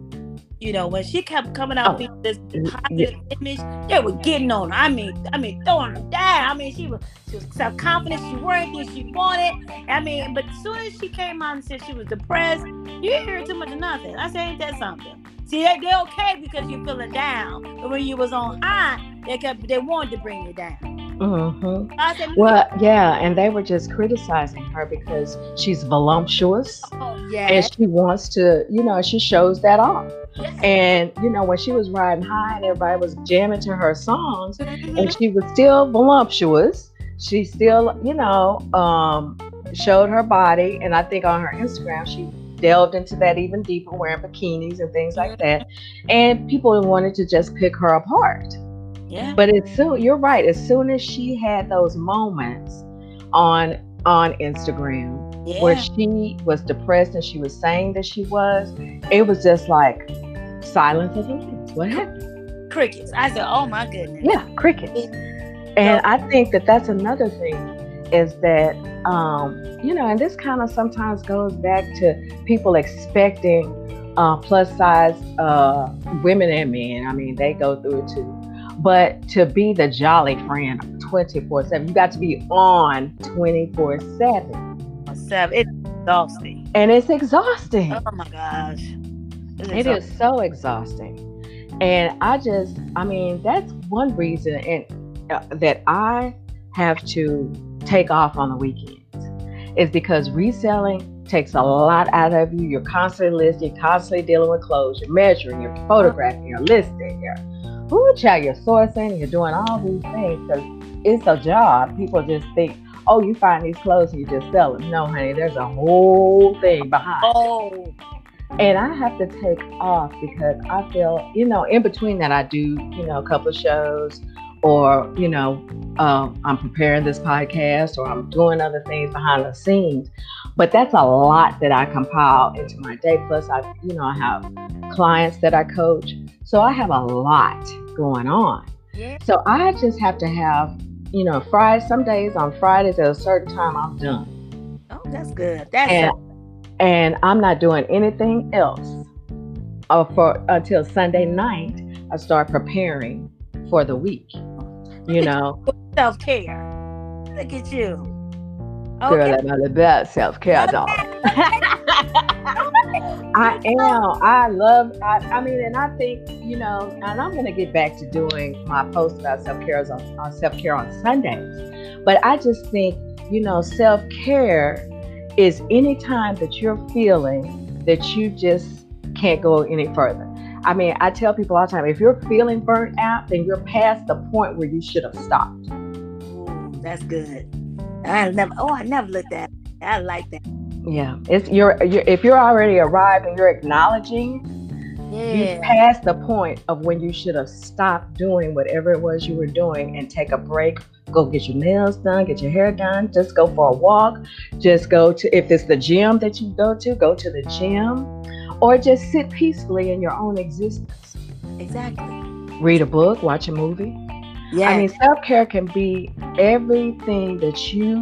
You know, when she kept coming out Oh. with this Yeah. positive image, they were getting on her. I mean, I mean, throwing her down. I mean, she was she was self confident. She worked what she wanted. I mean, but as soon as she came out and said she was depressed, you didn't hear too much of nothing. I said, ain't that something? See, they they okay because you're feeling down, but when you was on high, they kept they wanted to bring you down. Hmm Well, yeah, and they were just criticizing her because she's voluptuous oh and she wants to, you know, she shows that off. yeah. And, you know, when she was riding high and everybody was jamming to her songs, and she was still voluptuous. She still, you know, um, showed her body, and I think on her Instagram she delved into that even deeper, wearing bikinis and things like that. And people wanted to just pick her apart. Yeah. But as soon, you're right. As soon as she had those moments on on Instagram Yeah. where she was depressed and she was saying that she was, it was just like silence. What happened? crickets. I said, oh my goodness. Yeah, crickets. And I think that that's another thing is that, um, you know, and this kind of sometimes goes back to people expecting uh, plus size uh, women and men. I mean, they go through it too. But to be the jolly friend 24 7, you got to be on 24 7. Seven. It's exhausting. And it's exhausting. Oh my gosh. It's It so exhausting. And I just, I mean, that's one reason and uh, that I have to take off on the weekends is because reselling takes a lot out of you. You're constantly listing, you're constantly dealing with clothes, you're measuring, you're photographing, you're listing, you're ooh, child, you're sourcing, you're doing all these things because it's a job. People just think, oh, you find these clothes and you just sell them. No, honey, there's a whole thing behind. Oh, And I have to take off because I feel, you know, in between that, I do, you know, a couple of shows or, you know, um, I'm preparing this podcast or I'm doing other things behind the scenes. But that's a lot that I compile into my day. Plus, I, you know, I have clients that I coach. So I have a lot going on. yeah. So I just have to have, you know, Friday, some days on Fridays at a certain time, I'm done Oh, that's good. That's and and I'm not doing anything else uh, for until Sunday night. I start preparing for the week. You know, self care. Look at you. girl, I'm the best self care dog. I am. I love. I, I mean, and I think you know, and I'm gonna get back to doing my post about self care on, on self care on Sundays. But I just think you know, self care is any time that you're feeling that you just can't go any further. I mean, I tell people all the time, if you're feeling burnt out, then you're past the point where you should have stopped. Ooh, that's good. I never. Oh, I never looked at. I like that. Yeah, it's you're, you're if you're already arrived and you're acknowledging Yeah. you passed the point of when you should have stopped doing whatever it was you were doing and take a break. Go get your nails done get your hair done. Just go for a walk. Just go to if it's the gym that you go to go to the gym or just sit peacefully in your own existence. Exactly. read a book watch a movie. Yeah. i mean self-care can be everything that you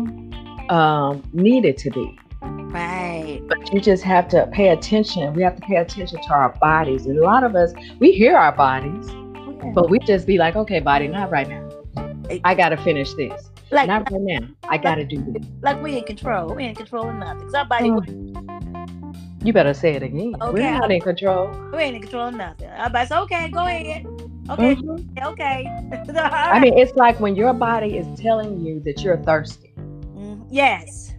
um, need it to be right. but you just have to pay attention. We have to pay attention to our bodies. And a lot of us, we hear our bodies, Yeah. but we just be like, okay, body, not right now. I got to finish this. like, Not right now. I got to do this. like we in control. We in control of nothing. Somebody, Mm. You better say it again. Okay, We're not I'm- in control. we ain't in control of nothing. I say, okay, go ahead. Okay, Mhm. okay. I mean, it's like when your body is telling you that you're thirsty. Mm, yes,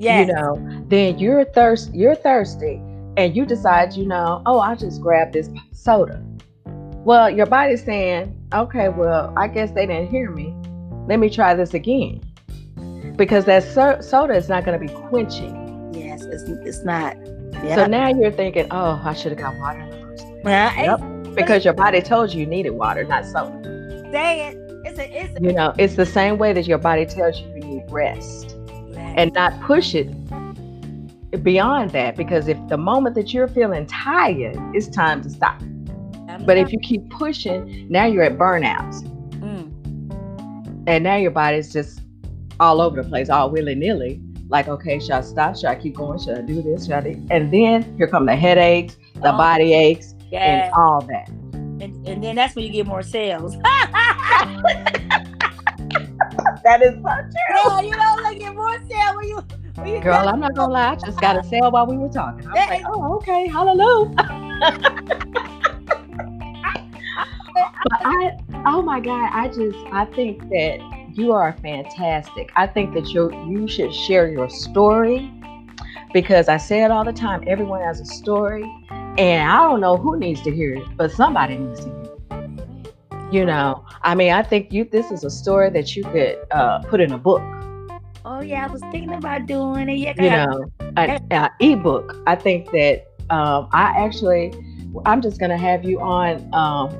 yes. You know, then you're thirst. You're thirsty, and you decide, you know, oh, I'll just grab this soda. Well, your body's saying, okay, well, I guess they didn't hear me. Let me try this again. Because that so- soda is not going to be quenching. yes, it's, it's not. Yeah. So now you're thinking, oh, I should have got water in the first place. well, Yep. Because your body told you you needed water, not soda. say it. It's a, it's a, You know, it's the same way that your body tells you you need rest and not push it beyond that. Because if the moment that you're feeling tired, it's time to stop. But if you keep pushing, now you're at burnout. Mm, And now your body's just all over the place, all willy nilly. Like, okay, should I stop? Should I keep going? Should I do this? Should I do? And then here come the headaches, the Oh. body aches, and all that. and, and then that's when you get more sales. That is so true. yeah, you know, like get more sales when you. When you Girl, I'm not gonna lie, I just got a sale while we were talking. I was like, oh, okay, hallelujah. but I, oh my God, I just, I think that you are fantastic. I think that you you should share your story because I say it all the time. Everyone has a story, and I don't know who needs to hear it, but somebody needs to hear it. You know, I mean, I think you this is a story that you could uh, put in a book. Oh yeah, I was thinking about doing it. Yeah, you know, an, an ebook. I think that um, I actually, I'm just gonna have you on um,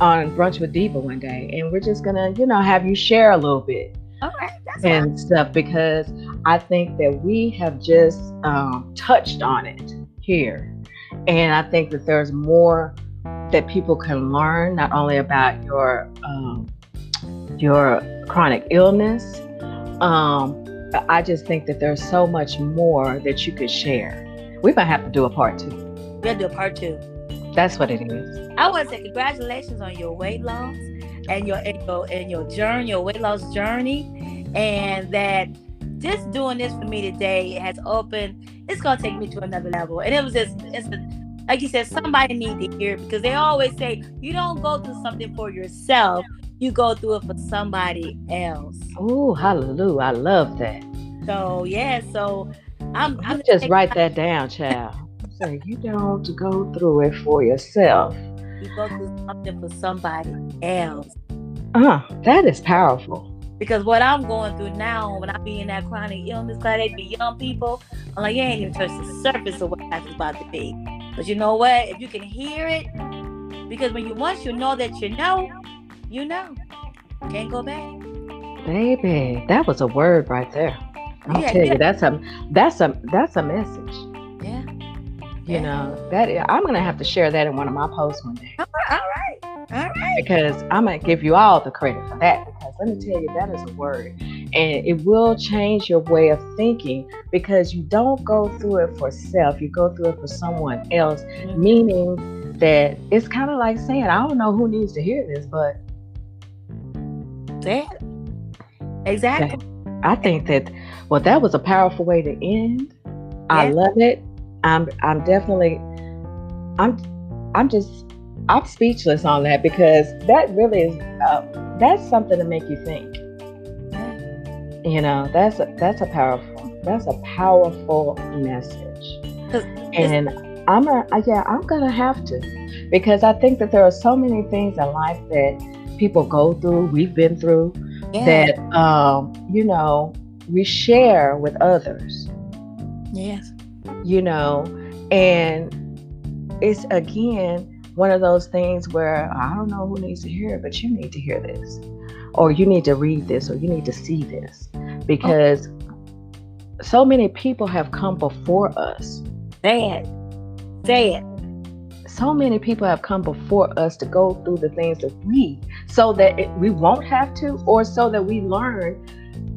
on brunch with Diva one day, and we're just gonna, you know, have you share a little bit right, and stuff because I think that we have just um, touched on it here, and I think that there's more that people can learn not only about your um, your chronic illness. Um, I just think that there's so much more that you could share. We might have to do a part two. We gotta do a part two. That's what it is. I want to say congratulations on your weight loss and your and your and your journey, your weight loss journey, and that just doing this for me today has opened. It's gonna take me to another level, and it was just it's a, like you said, somebody need to hear it because they always say you don't go through something for yourself, you go through it for somebody else. Oh, hallelujah. I love that. So yeah, so I'm I'm just write that down, child. So you don't go through it for yourself. You go through something for somebody else. Uh, that is powerful. Because what I'm going through now, when I be in that chronic illness, cause they be young people, I'm like, you ain't even touched the surface of what life is about to be. But you know what? If you can hear it, because when you once you know that you know, you know, can't go back. Baby, that was a word right there. I'll Yeah, tell yeah. you, that's a that's a that's a message. Yeah. You Yeah. know, that I'm gonna have to share that in one of my posts one day All right. All right. All right. because I'm gonna give you all the credit for that. Because let me tell you, that is a word, and it will change your way of thinking because you don't go through it for self, you go through it for someone else. Mhm. Meaning that it's kind of like saying, I don't know who needs to hear this, but Yeah. Exactly. I think that well, that was a powerful way to end. I love it. I'm I'm definitely I'm I'm just I'm speechless on that because that really is uh, that's something to make you think. You know, that's a, that's a powerful that's a powerful message And I'm a yeah, I'm gonna have to because I think that there are so many things in life that people go through, we've been through, Yeah. that um, you know we share with others. Yes. You know, and it's again one of those things where I don't know who needs to hear it, but you need to hear this, or you need to read this, or you need to see this, because so many people have come before us. Say it. Say it. So many people have come before us to go through the things that we, so that it, we won't have to, or so that we learn,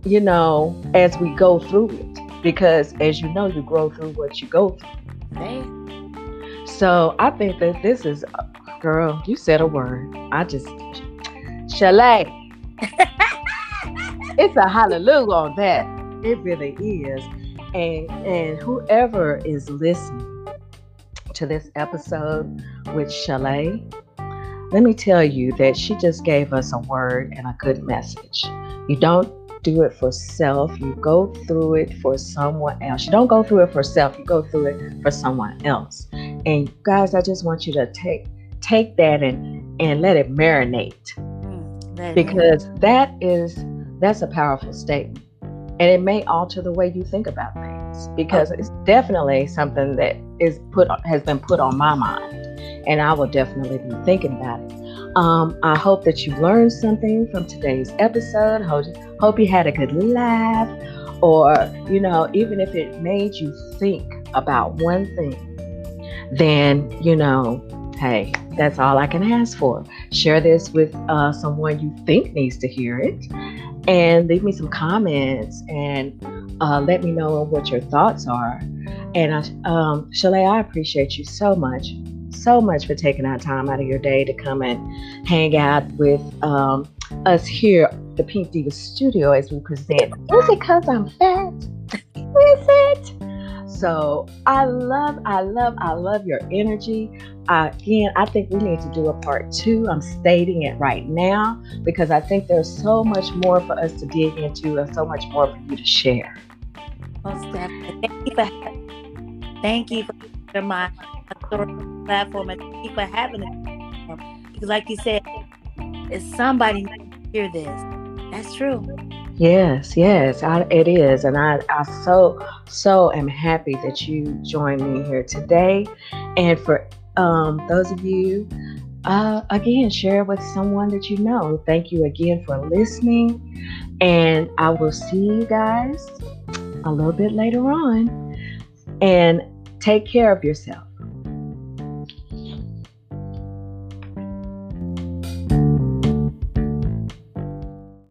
you know, as we go through it. Because as you know, you grow through what you go through. Say it. So I think that this is, girl, you said a word. I just, Shelle. it's a hallelujah on that. It really is. And and whoever is listening to this episode with Shelle, let me tell you that she just gave us a word and a good message. You don't do it for self, you go through it for someone else. You don't go through it for self, you go through it for someone else. And guys, I just want you to take take that and and let it marinate. Mm, because that is that's a powerful statement. And it may alter the way you think about things because it's definitely something that is put has been put on my mind. And I will definitely be thinking about it. Um, I hope that you learned something from today's episode. Hope, hope you had a good laugh, or, you know, even if it made you think about one thing then, you know, hey, that's all I can ask for. Share this with uh, someone you think needs to hear it and leave me some comments and uh, let me know what your thoughts are. And um, Shelle, I appreciate you so much, so much for taking our time out of your day to come and hang out with um, us here, at the Pink Diva Studio, as we present. Is it because I'm fat? Is it? So I love, I love, I love your energy. Uh, again, I think we need to do a part two. I'm stating it right now because I think there's so much more for us to dig into and so much more for you to share. Most definitely. Thank you for, thank you for my platform and thank you for having it. Because, like you said, if somebody hear this, that's true. Yes, yes, I, it is. And I, I so, so am happy that you joined me here today. And for um, those of you, uh, again, share with someone that you know. Thank you again for listening. And I will see you guys a little bit later on. And take care of yourself.